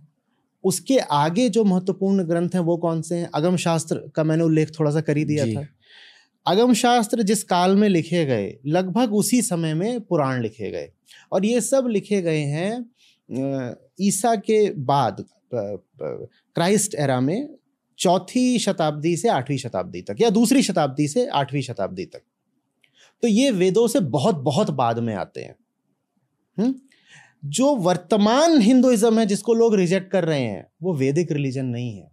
उसके आगे जो महत्वपूर्ण ग्रंथ हैं वो कौन से हैं? अगम शास्त्र का मैंने उल्लेख थोड़ा सा कर ही दिया था। अगम शास्त्र जिस काल में लिखे गए लगभग उसी समय में पुराण लिखे गए। और ये सब लिखे गए हैं ईसा के बाद क्राइस्ट एरा में चौथी शताब्दी से आठवीं शताब्दी तक या दूसरी शताब्दी से आठवीं शताब्दी तक। तो ये वेदों से बहुत बहुत बाद में आते हैं। हम्म? जो वर्तमान हिंदुइज्म है जिसको लोग रिजेक्ट कर रहे हैं वो वैदिक रिलीजन नहीं है।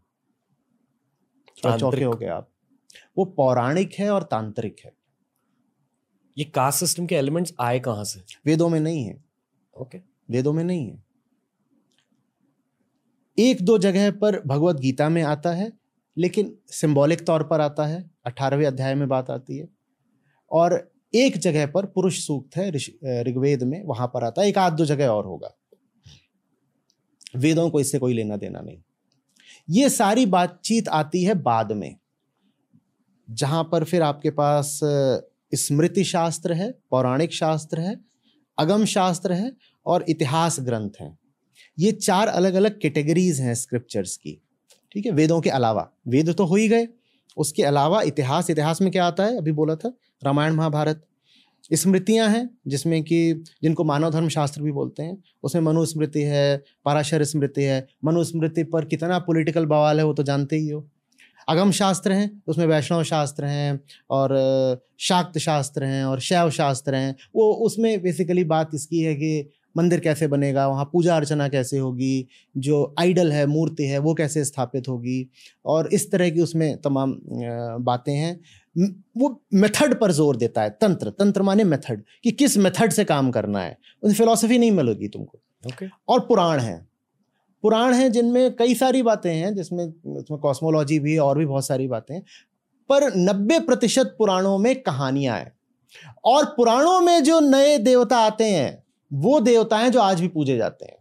चौके हो गए आप। वो पौराणिक है और तांत्रिक है। ये कास्ट सिस्टम के एलिमेंट्स आए कहाँ से? वेदों में नहीं है। ओके। okay. वेदों में नहीं है। एक दो जगह पर भगवत गीता में आता है लेकिन सिंबॉलिक तौर पर आता है। अठारहवें अध्याय में बात आती है। और एक जगह पर पुरुष सूक्त है ऋग्वेद में, वहाँ पर आता है, एक आध दो जगह और होगा। वेदों को इससे कोई लेना देना नहीं। ये सारी बातचीत आती है बाद में, जहाँ पर फिर आपके पास स्मृति शास्त्र है, पौराणिक शास्त्र है, अगम शास्त्र है और इतिहास ग्रंथ हैं। ये चार अलग अलग कैटेगरीज हैं स्क्रिप्चर्स की, ठीक है? वेदों के अलावा, वेद तो हो ही गए उसके अलावा इतिहास इतिहास में क्या आता है? अभी बोला था, रामायण महाभारत। स्मृतियाँ हैं, जिसमें कि, जिनको मानव धर्म शास्त्र भी बोलते हैं, उसमें मनुस्मृति है, पाराशर स्मृति है। मनुस्मृति पर कितना पॉलिटिकल बवाल है वो तो जानते ही हो। अगम शास्त्र हैं, उसमें वैष्णव शास्त्र हैं, और शाक्त शास्त्र हैं, और शैव शास्त्र हैं। वो, उसमें बेसिकली बात इसकी है कि मंदिर कैसे बनेगा वहाँ पूजा अर्चना कैसे होगी जो आइडल है मूर्ति है वो कैसे स्थापित होगी और इस तरह की उसमें तमाम बातें हैं वो मेथड पर ज़ोर देता है तंत्र तंत्र माने मेथड कि किस मेथड से काम करना है उस फिलोसफी नहीं मिलेगी तुमको okay. और पुराण है पुराण हैं जिनमें कई सारी बातें हैं जिसमें उसमें कॉस्मोलॉजी भी और भी बहुत सारी बातें हैं पर 90 प्रतिशत पुराणों में कहानियाँ हैं और पुराणों में जो नए देवता आते हैं वो देवता हैं जो आज भी पूजे जाते हैं।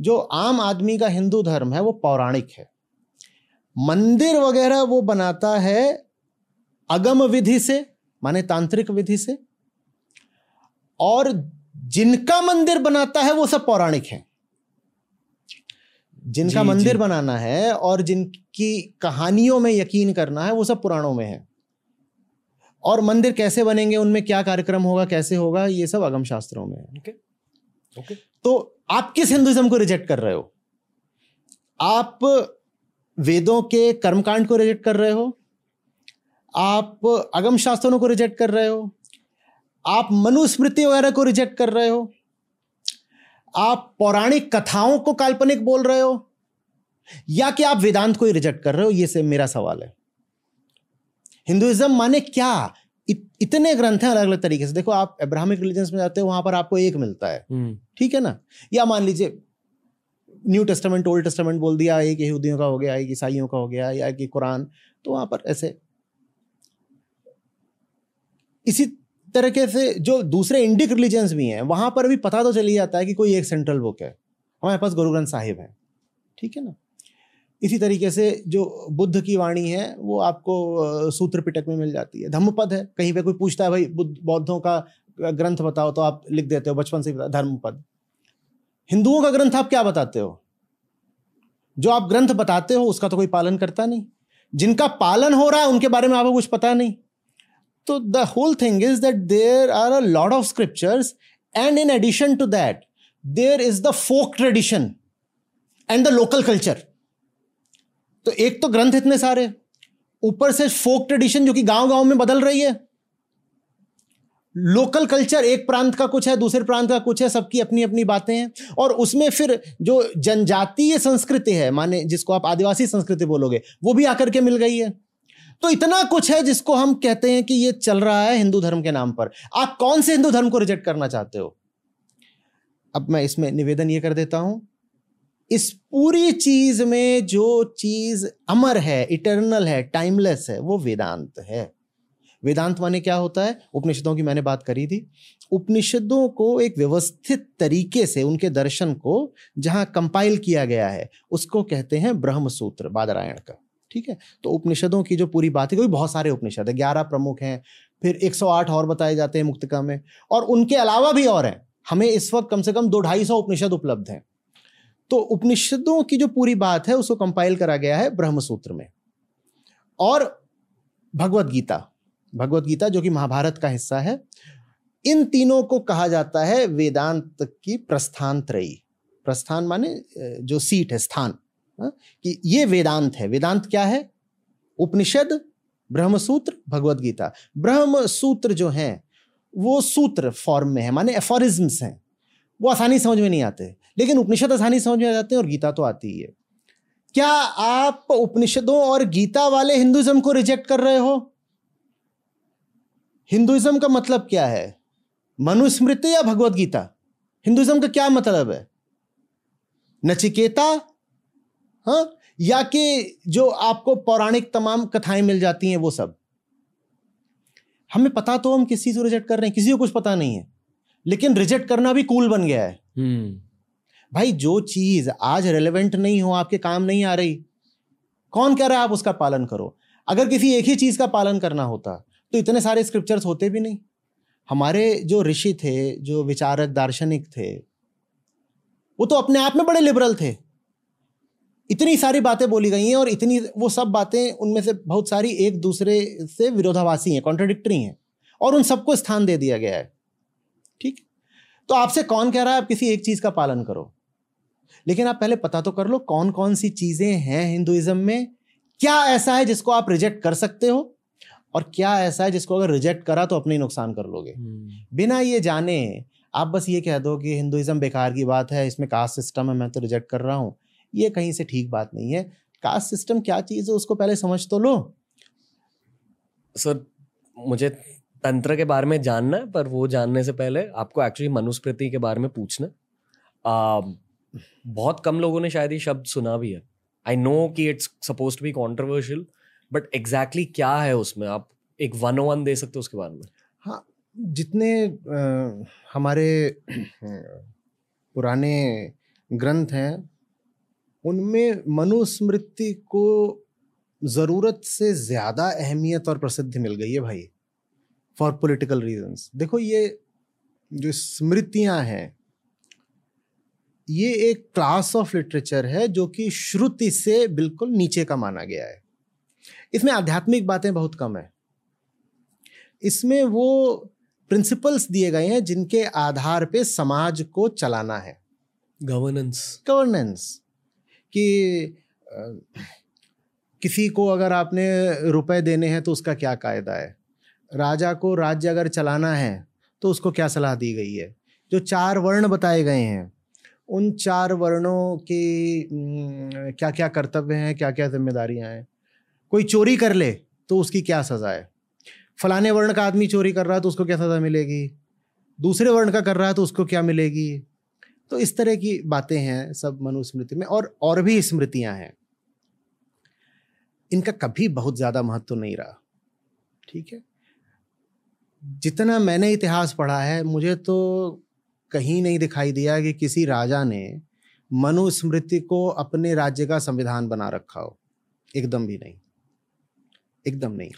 जो आम आदमी का हिंदू धर्म है वो पौराणिक है। मंदिर वगैरह वो बनाता है अगम विधि से माने तांत्रिक विधि से। और जिनका मंदिर बनाता है वो सब पौराणिक है। जिनका जी, मंदिर जी. बनाना है और जिनकी कहानियों में यकीन करना है वो सब पुराणों में है। और मंदिर कैसे बनेंगे उनमें क्या कार्यक्रम होगा कैसे होगा ये सब अगम शास्त्रों में है। ओके ओके तो आप किस हिंदुज्म को रिजेक्ट कर रहे हो? आप वेदों के कर्मकांड को रिजेक्ट कर रहे हो? आप अगम शास्त्रों को रिजेक्ट कर रहे हो? आप मनुस्मृति वगैरह को रिजेक्ट कर रहे हो? आप पौराणिक कथाओं को काल्पनिक बोल रहे हो? या कि आप वेदांत को ही रिजेक्ट कर रहे हो? ये से मेरा सवाल है। हिंदुइज्म माने क्या? इत, इतने ग्रंथ हैं अलग अलग तरीके से। देखो आप अब्राहमिक रिलीजन में जाते हो वहाँ पर आपको एक मिलता है। हम्म। ठीक है ना? या मान लीजिए न्यू टेस्टामेंट ओल्ड टेस्टामेंट बोल दिया एक यहूदियों का हो गया एक ईसाइयों का हो गया या कि कुरान तो वहाँ पर ऐसे। इसी तरीके से जो दूसरे इंडिक रिलीजन्स भी हैं वहाँ पर भी पता तो चली जाता है कि कोई एक सेंट्रल बुक है। हमारे पास गुरु ग्रंथ साहिब है। ठीक है ना? इसी तरीके से जो बुद्ध की वाणी है, वो आपको सूत्र पिटक में मिल जाती है। धम्मपद है, कहीं पे कोई पूछता है, भाई, बुद्ध, बौद्धों का ग्रंथ बताओ तो आप लिख देते हो, बचपन से धर्मपद। हिंदुओं का ग्रंथ आप क्या बताते हो? जो आप ग्रंथ बताते हो, उसका तो कोई पालन करता नहीं। जिनका पालन हो रहा है, उनके बारे में आपको कुछ पता नहीं। तो the whole thing is that there are a lot of scriptures and in addition to that there is the folk tradition and the local culture तो एक तो ग्रंथ इतने सारे, ऊपर से फोक ट्रेडिशन जो कि गाँव गाँव में बदल रही है। लोकल कल्चर एक प्रांत का कुछ है, दूसरे प्रांत का कुछ है, सबकी अपनी अपनी बातें हैं। और उसमें फिर जो जनजातीय संस्कृति है, माने जिसको आप आदिवासी संस्कृति बोलोगे, वो भी आकर के मिल गई है। तो इतना कुछ है जिसको हम कहते हैं कि ये चल रहा है हिंदू धर्म के नाम पर। आप कौन से हिंदू धर्म को रिजेक्ट करना चाहते हो? अब मैं इसमें निवेदन ये कर देता हूँ इस पूरी चीज़ में जो चीज़ अमर है, इटर्नल है, टाइमलेस है, वो वेदांत है। वेदांत माने क्या होता है? उपनिषदों की मैंने बात करी थी। उपनिषदों को एक व्यवस्थित तरीके से, उनके दर्शन को जहाँ कंपाइल किया गया है, उसको कहते हैं ब्रह्म सूत्र बादरायण का। ठीक है? तो उपनिषदों की जो पूरी बात है कोई बहुत सारे उपनिषद है, ग्यारह प्रमुख हैं, फिर 108 और बताए जाते हैं मुक्तिका में, और उनके अलावा भी और हैं। हमें इस वक्त कम से कम दो ढाई सौ उपनिषद उपलब्ध हैं। तो उपनिषदों की जो पूरी बात है, उसको कंपाइल करा गया है ब्रह्म सूत्र में। और भगवत गीता भगवत गीता जो कि महाभारत का हिस्सा है, इन तीनों को कहा जाता है वेदांत की प्रस्थान त्रयी प्रस्थान माने जो सीट है, स्थान कि ये वेदांत है। वेदांत क्या है? उपनिषद, ब्रह्मसूत्र, भगवत गीता। ब्रह्म सूत्र जो है, वो सूत्र फॉर्म में है, माने एफोरिज्म्स हैं। वो आसानी समझ में नहीं आते। लेकिन उपनिषद आसानी समझ में आ जाते हैं और गीता तो आती ही है। क्या आप उपनिषदों और गीता वाले हिंदुज्म को रिजेक्ट कर रहे हो? हिंदुज्म का मतलब क्या है? मनुस्मृति या भगवत गीता? हिंदुज्म का क्या मतलब है? नचिकेता? हाँ? या कि जो आपको पौराणिक तमाम कथाएँ मिल जाती हैं वो सब? हमें पता तो हम किसी से रिजेक्ट कर रहे हैं, किसी को कुछ पता नहीं है। लेकिन रिजेक्ट करना भी कूल बन गया है। hmm. भाई, जो चीज़ आज रेलेवेंट नहीं हो, आपके काम नहीं आ रही, कौन कह रहा है आप उसका पालन करो? अगर किसी एक ही चीज़ का पालन करना होता तो इतने सारे स्क्रिप्चर्स होते भी नहीं। हमारे जो ऋषि थे, जो विचारक, दार्शनिक थे, वो तो अपने आप में बड़े लिबरल थे। इतनी सारी बातें बोली गई हैं और इतनी, वो सब बातें उनमें से बहुत सारी एक दूसरे से विरोधाभासी हैं कॉन्ट्रोडिक्टरी हैं, और उन सबको स्थान दे दिया गया है। ठीक? तो आपसे कौन कह रहा है आप किसी एक चीज़ का पालन करो? लेकिन आप पहले पता तो कर लो कौन कौन सी चीज़ें हैं हिंदुइज्म में। क्या ऐसा है जिसको आप रिजेक्ट कर सकते हो? और क्या ऐसा है जिसको अगर रिजेक्ट करा तो अपने ही नुकसान कर लोगे? हम्म। बिना ये जाने आप बस ये कह दो कि हिंदुइज्म बेकार की बात है इसमें कास्ट सिस्टम है मैं तो रिजेक्ट कर रहा हूँ। ये कहीं से ठीक बात नहीं है। कास्ट सिस्टम क्या चीज़ है उसको पहले समझ तो लो। सर मुझे तंत्र के बारे में जानना है पर वो जानने से पहले आपको एक्चुअली मनुस्मृति के बारे में पूछना। बहुत कम लोगों ने शायद ये शब्द सुना भी है। आई नो कि it's suppose to be controversial but exactly क्या है उसमें? आप एक वन ओ वन दे सकते हो उसके बारे में? हाँ जितने आ, हमारे पुराने ग्रंथ हैं उनमें मनुस्मृति को ज़रूरत से ज़्यादा अहमियत और प्रसिद्धि मिल गई है भाई फॉर पॉलिटिकल रीजंस देखो ये जो स्मृतियाँ हैं ये एक क्लास ऑफ़ लिटरेचर है जो कि श्रुति से बिल्कुल नीचे का माना गया है। इसमें आध्यात्मिक बातें बहुत कम है। इसमें वो प्रिंसिपल्स दिए गए हैं जिनके आधार पे समाज को चलाना है। गवर्नेंस गवर्नेंस कि किसी को अगर आपने रुपए देने हैं तो उसका क्या कायदा है? राजा को राज्य अगर चलाना है तो उसको क्या सलाह दी गई है? जो चार वर्ण बताए गए हैं उन चार वर्णों की क्या क्या कर्तव्य हैं क्या क्या जिम्मेदारियाँ हैं? कोई चोरी कर ले तो उसकी क्या सज़ा है? फलाने वर्ण का आदमी चोरी कर रहा है तो उसको क्या सज़ा मिलेगी? दूसरे वर्ण का कर रहा है तो उसको क्या मिलेगी? तो इस तरह की बातें हैं सब मनुस्मृति में और और भी स्मृतियाँ हैं। इनका कभी बहुत ज़्यादा महत्व नहीं रहा। ठीक है? जितना मैंने इतिहास पढ़ा है, मुझे तो कहीं नहीं दिखाई दिया कि किसी राजा ने मनुस्मृति को अपने राज्य का संविधान बना रखा हो। एकदम भी नहीं। एकदम नहीं।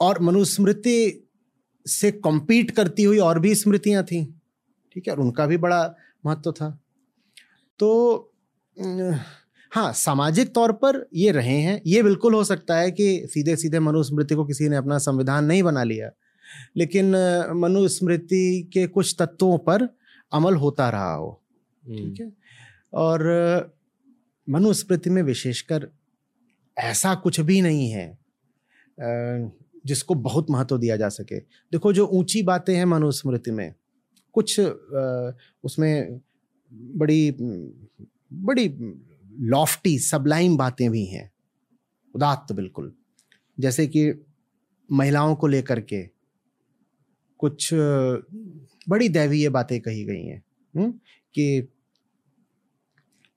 और मनुस्मृति से कॉम्पीट करती हुई और भी स्मृतियाँ थी, ठीक है? और उनका भी बड़ा महत्व था। तो हाँ सामाजिक तौर पर ये रहे हैं। ये बिल्कुल हो सकता है कि सीधे सीधे मनुस्मृति को किसी ने अपना संविधान नहीं बना लिया। लेकिन मनुस्मृति के कुछ तत्वों पर अमल होता रहा हो। ठीक हम्म। है? और मनुस्मृति में विशेषकर ऐसा कुछ भी नहीं है जिसको बहुत महत्व दिया जा सके। देखो जो ऊँची बातें हैं मनुस्मृति में कुछ उसमें बड़ी बड़ी लॉफ्टी सबलाइम बातें भी हैं। उदात्त बिल्कुल। जैसे कि महिलाओं को लेकर के कुछ बड़ी दैवीय बातें कही गई हैं हम्म, कि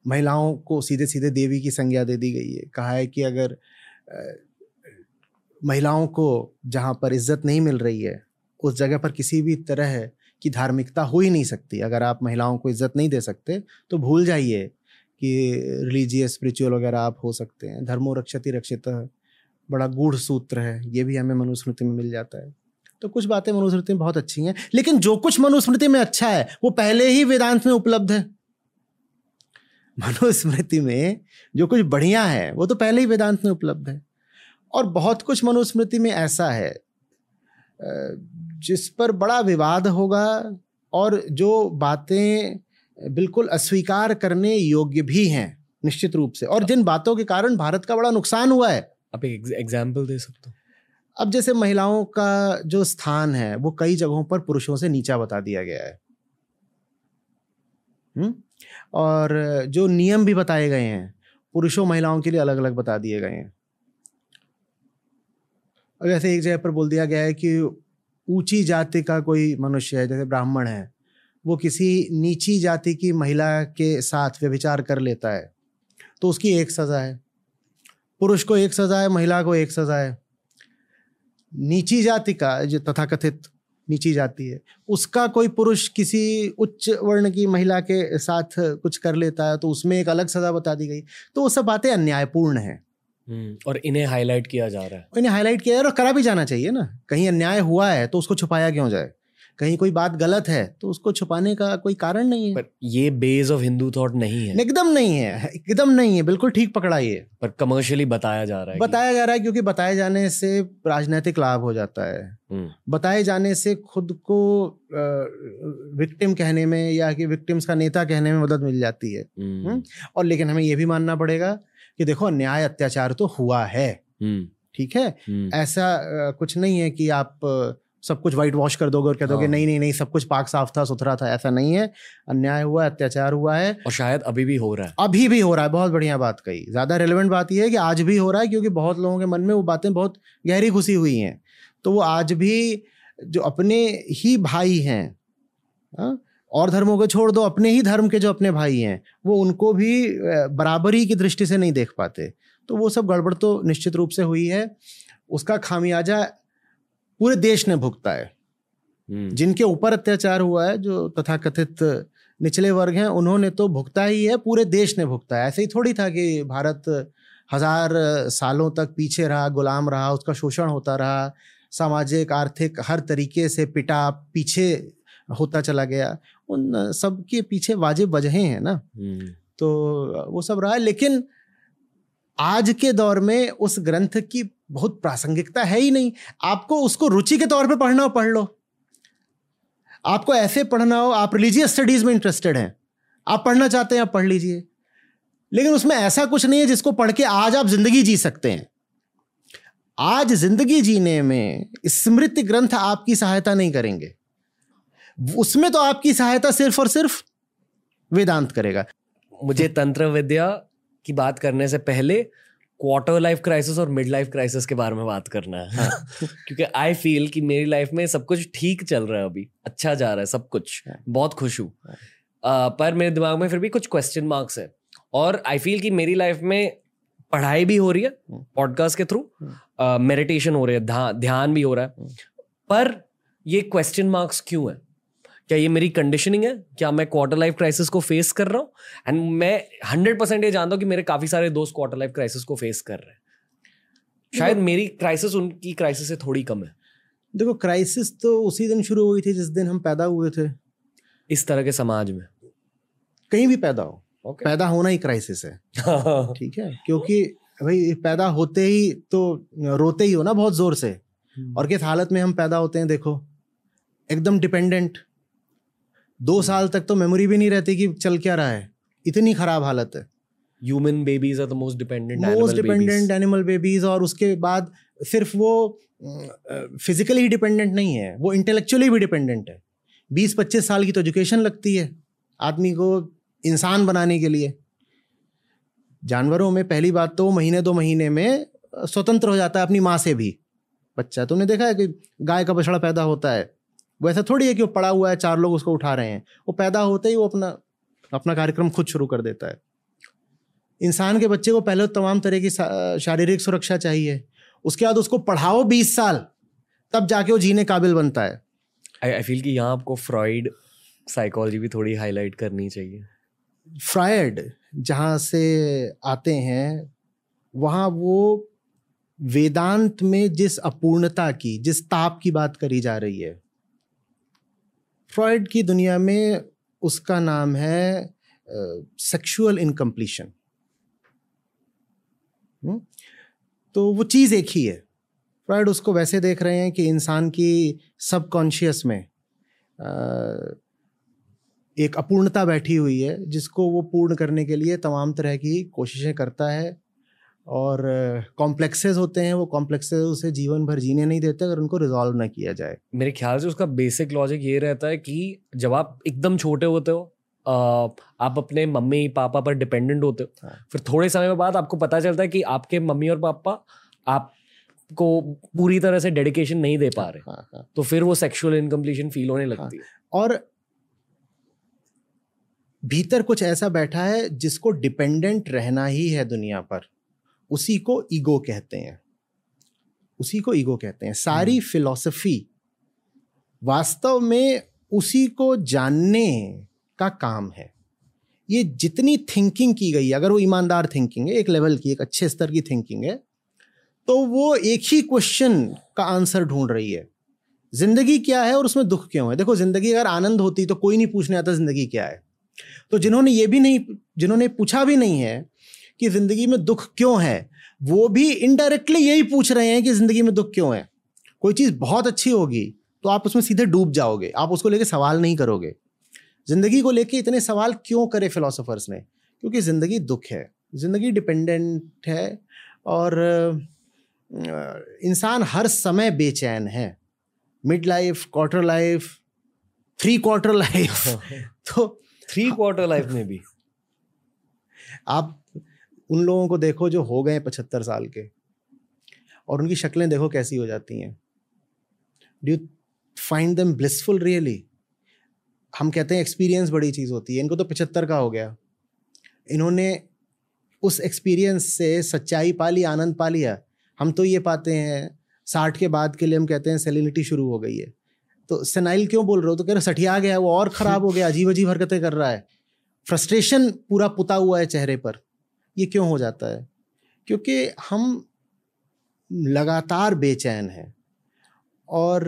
महिलाओं को सीधे सीधे देवी की संज्ञा दे दी गई है। कहा है कि अगर महिलाओं को जहाँ पर इज़्ज़त नहीं मिल रही है उस जगह पर किसी भी तरह की धार्मिकता हो ही नहीं सकती। अगर आप महिलाओं को इज़्ज़त नहीं दे सकते तो भूल जाइए कि रिलीजियस स्पिरिचुअल वगैरह आप हो सकते हैं। धर्मो रक्षति रक्षित बड़ा गूढ़ सूत्र है। ये भी हमें मनुस्मृति में मिल जाता है। तो कुछ बातें मनुस्मृति में बहुत अच्छी हैं, लेकिन जो कुछ मनुस्मृति में अच्छा है, वो पहले ही वेदांत में उपलब्ध है। मनुस्मृति में जो कुछ बढ़िया है, वो तो पहले ही वेदांत में उपलब्ध है। और बहुत कुछ मनुस्मृति में ऐसा है जिस पर बड़ा विवाद होगा और जो बातें बिल्कुल अस्वीकार करने योग्य भी हैं, निश्चित रूप से। और जिन बातों के कारण भारत का बड़ा नुकसान हुआ है। आप एक एग्ज़ाम्पल दे सकते हो। अब जैसे महिलाओं का जो स्थान है, वो कई जगहों पर पुरुषों से नीचा बता दिया गया है? और जो नियम भी बताए गए हैं, पुरुषों महिलाओं के लिए अलग अलग बता दिए गए हैं। अब जैसे एक जगह पर बोल दिया गया है कि ऊँची जाति का कोई मनुष्य है, जैसे ब्राह्मण है, वो किसी नीची जाति की महिला के साथ व्यभिचार कर लेता है तो उसकी एक सज़ा है। पुरुष को एक सज़ा है, महिला को एक सज़ा है। नीची जाति का जो तथाकथित नीची जाति है उसका कोई पुरुष किसी उच्च वर्ण की महिला के साथ कुछ कर लेता है तो उसमें एक अलग सजा बता दी गई। तो वो सब बातें अन्यायपूर्ण है। हम्म, और इन्हें हाईलाइट किया जा रहा है। इन्हें हाईलाइट किया जा रहा है और करा भी जाना चाहिए ना। कहीं अन्याय हुआ है तो उसको छुपाया क्यों जाए? कहीं कोई बात गलत है तो उसको छुपाने का कोई कारण नहीं है। पर ये बेस ऑफ़ हिंदू थॉट नहीं है। एकदम नहीं है एकदम नहीं है बिल्कुल ठीक पकड़ा ये। पर कमर्शियली बताया जा रहा है बताया जा रहा है क्योंकि बताए जाने से राजनीतिक लाभ हो जाता है। हम्म। बताए जाने से खुद को विक्टिम कहने में या कि विक्टिम्स का नेता कहने में मदद मिल जाती है। हम्म। हम्म। और लेकिन हमें यह भी मानना पड़ेगा कि देखो न्याय अत्याचार तो हुआ है। ठीक है? ऐसा कुछ नहीं है कि आप सब कुछ वाइट वॉश कर दोगे और कह दोगे हाँ। नहीं नहीं नहीं सब कुछ पाक साफ़ था सुथरा था ऐसा नहीं है। अन्याय हुआ है अत्याचार हुआ है। और शायद अभी भी हो रहा है। अभी भी हो रहा है बहुत बढ़िया बात कही। ज़्यादा रेलिवेंट बात यह है कि आज भी हो रहा है क्योंकि बहुत लोगों के मन में वो बातें बहुत गहरी घुसी हुई हैं। तो वो आज भी जो अपने ही भाई हैं हाँ, और धर्मों को छोड़ दो अपने ही धर्म के जो अपने भाई हैं वो उनको भी बराबरी की दृष्टि से नहीं देख पाते। तो वो सब गड़बड़ तो निश्चित रूप से हुई है। उसका खामियाजा पूरे देश ने भुगता है हम्म। जिनके ऊपर अत्याचार हुआ है जो तथाकथित निचले वर्ग हैं उन्होंने तो भुगता ही है पूरे देश ने भुगता है ऐसे ही थोड़ी था कि भारत हज़ार सालों तक पीछे रहा गुलाम रहा उसका शोषण होता रहा सामाजिक आर्थिक हर तरीके से पिटा पीछे होता चला गया उन सब के पीछे वाजिब वजहें हैं ना हम्म। तो वो सब रहा है लेकिन आज के दौर में उस ग्रंथ की बहुत प्रासंगिकता है ही नहीं। आपको उसको रुचि के तौर पे पढ़ना हो, पढ़ लो। आपको ऐसे पढ़ना हो, आप रिलीजियस स्टडीज़ में इंटरेस्टेड हैं। आप पढ़ना चाहते हैं, आप पढ़ लीजिए। लेकिन उसमें ऐसा कुछ नहीं है जिसको पढ़ के आज आप ज़िंदगी जी सकते हैं। आज ज़िंदगी जीने में स्मृति ग्रंथ आपकी सहायता नहीं करेंगे। उसमें तो आपकी सहायता सिर्फ़ और सिर्फ़ वेदांत करेगा। मुझे तंत्र विद्या की बात करने से पहले क्वार्टर लाइफ क्राइसिस और मिड लाइफ क्राइसिस के बारे में बात करना है। हाँ। क्योंकि आई फील कि मेरी लाइफ में सब कुछ ठीक चल रहा है अभी। अच्छा जा रहा है सब कुछ। हाँ। बहुत खुश हूँ। पर मेरे दिमाग में फिर भी कुछ क्वेश्चन मार्क्स है। और आई फील कि मेरी लाइफ में पढ़ाई भी हो रही है पॉडकास्ट के थ्रू मेडिटेशन हो रही है ध्यान भी हो रहा है। पर ये क्वेश्चन मार्क्स क्यों है? क्या ये मेरी कंडीशनिंग है? क्या मैं क्वार्टर लाइफ क्राइसिस को फेस कर रहा हूँ? एंड मैं हंड्रेड परसेंट ये जानता हूँ कि मेरे काफ़ी सारे दोस्त क्वार्टर लाइफ क्राइसिस को फेस कर रहे हैं। शायद मेरी क्राइसिस उनकी क्राइसिस से थोड़ी कम है। देखो क्राइसिस तो उसी दिन शुरू हुई थी जिस दिन हम पैदा हुए थे। इस तरह के समाज में। कहीं भी पैदा हो। Okay. पैदा होना ही क्राइसिस है। ठीक है? क्योंकि भाई पैदा होते ही तो रोते ही हो ना बहुत ज़ोर से। हम्म। और किस हालत में हम पैदा होते हैं देखो। एकदम डिपेंडेंट दो। साल तक तो मेमोरी भी नहीं रहती कि चल क्या रहा है। इतनी खराब हालत है। Human babies are the most dependent most dependent animal babies और उसके बाद सिर्फ़ वो फिजिकली ही डिपेंडेंट नहीं है वो इंटेलेक्चुअली भी डिपेंडेंट है। बीस पच्चीस साल की तो एजुकेशन लगती है आदमी को इंसान बनाने के लिए। जानवरों में पहली बात तो महीने दो महीने में स्वतंत्र हो जाता है अपनी माँ से भी। बच्चा तुमने देखा है कि गाय का बछड़ा पैदा होता है? वो ऐसा थोड़ी है कि वो पड़ा हुआ है चार लोग उसको उठा रहे हैं। वो पैदा होते ही वो अपना अपना कार्यक्रम खुद शुरू कर देता है। इंसान के बच्चे को पहले तो तमाम तरह की शारीरिक सुरक्षा चाहिए। उसके बाद उसको पढ़ाओ बीस साल तब जाके वो जीने काबिल बनता है। आई फील कि यहाँ आपको फ्रॉइड साइकोलॉजी भी थोड़ी हाईलाइट करनी चाहिए। फ्रायड जहाँ से आते हैं वहाँ वो वेदांत में जिस अपूर्णता की जिस ताप की बात करी जा रही है फ्रॉइड की दुनिया में उसका नाम है सेक्सुअल इनकम्प्लीशन तो वो चीज़ एक ही है। फ्रॉइड उसको वैसे देख रहे हैं कि इंसान की सबकॉन्शियस में एक अपूर्णता बैठी हुई है, जिसको वो पूर्ण करने के लिए तमाम तरह की कोशिशें करता है। और कॉम्प्लेक्सेस होते हैं वो कॉम्प्लेक्सेस उसे जीवन भर जीने नहीं देते अगर उनको रिजॉल्व ना किया जाए। मेरे ख्याल से उसका बेसिक लॉजिक ये रहता है कि जब आप एकदम छोटे होते हो आप अपने मम्मी पापा पर डिपेंडेंट होते हो हाँ। फिर थोड़े समय बाद आपको पता चलता है कि आपके मम्मी और पापा आपको पूरी तरह से डेडिकेशन नहीं दे पा रहे। हाँ, हाँ, तो फिर वो सेक्सुअल इनकम्प्लीशन फील होने लगती है। और भीतर कुछ ऐसा बैठा है जिसको डिपेंडेंट रहना ही है दुनिया पर। उसी को ईगो कहते हैं। उसी को ईगो कहते हैं। सारी फिलॉसफी हम्म। वास्तव में उसी को जानने का काम है। ये जितनी थिंकिंग की गई अगर वो ईमानदार थिंकिंग है एक लेवल की एक अच्छे स्तर की थिंकिंग है तो वो एक ही क्वेश्चन का आंसर ढूंढ रही है। ज़िंदगी क्या है और उसमें दुख क्यों है? देखो ज़िंदगी अगर आनंद होती तो कोई नहीं पूछने आता ज़िंदगी क्या है। तो जिन्होंने ये भी नहीं जिन्होंने पूछा भी नहीं है कि ज़िंदगी में दुख क्यों है? वो भी इनडायरेक्टली यही पूछ रहे हैं कि ज़िंदगी में दुख क्यों है। कोई चीज़ बहुत अच्छी होगी तो आप उसमें सीधे डूब जाओगे। आप उसको लेके सवाल नहीं करोगे। ज़िंदगी को लेके इतने सवाल क्यों करे फिलोसोफर्स ने? क्योंकि ज़िंदगी दुख है। ज़िंदगी डिपेंडेंट है और इंसान हर समय बेचैन है। Mid life quarter life three quarter life तो थ्री क्वार्टर लाइफ में भी। आप उन लोगों को देखो जो हो गए पचहत्तर साल के। और उनकी शक्लें देखो कैसी हो जाती हैं। Do you find them blissful really हम कहते हैं एक्सपीरियंस बड़ी चीज़ होती है। इनको तो पचहत्तर का हो गया। इन्होंने उस एक्सपीरियंस से सच्चाई पा ली, आनंद पा लिया। हम तो ये पाते हैं, साठ के बाद के लिए हम कहते हैं सेलिनिटी शुरू हो गई है। तो सेनाइल क्यों बोल रहे हो? तो कह रहे सठिया गया, वो और ख़राब हो गया अजीब अजीब हरकतें कर रहा है। फ्रस्ट्रेशन पूरा पुता हुआ है चेहरे पर। ये क्यों हो जाता है? क्योंकि हम लगातार बेचैन हैं और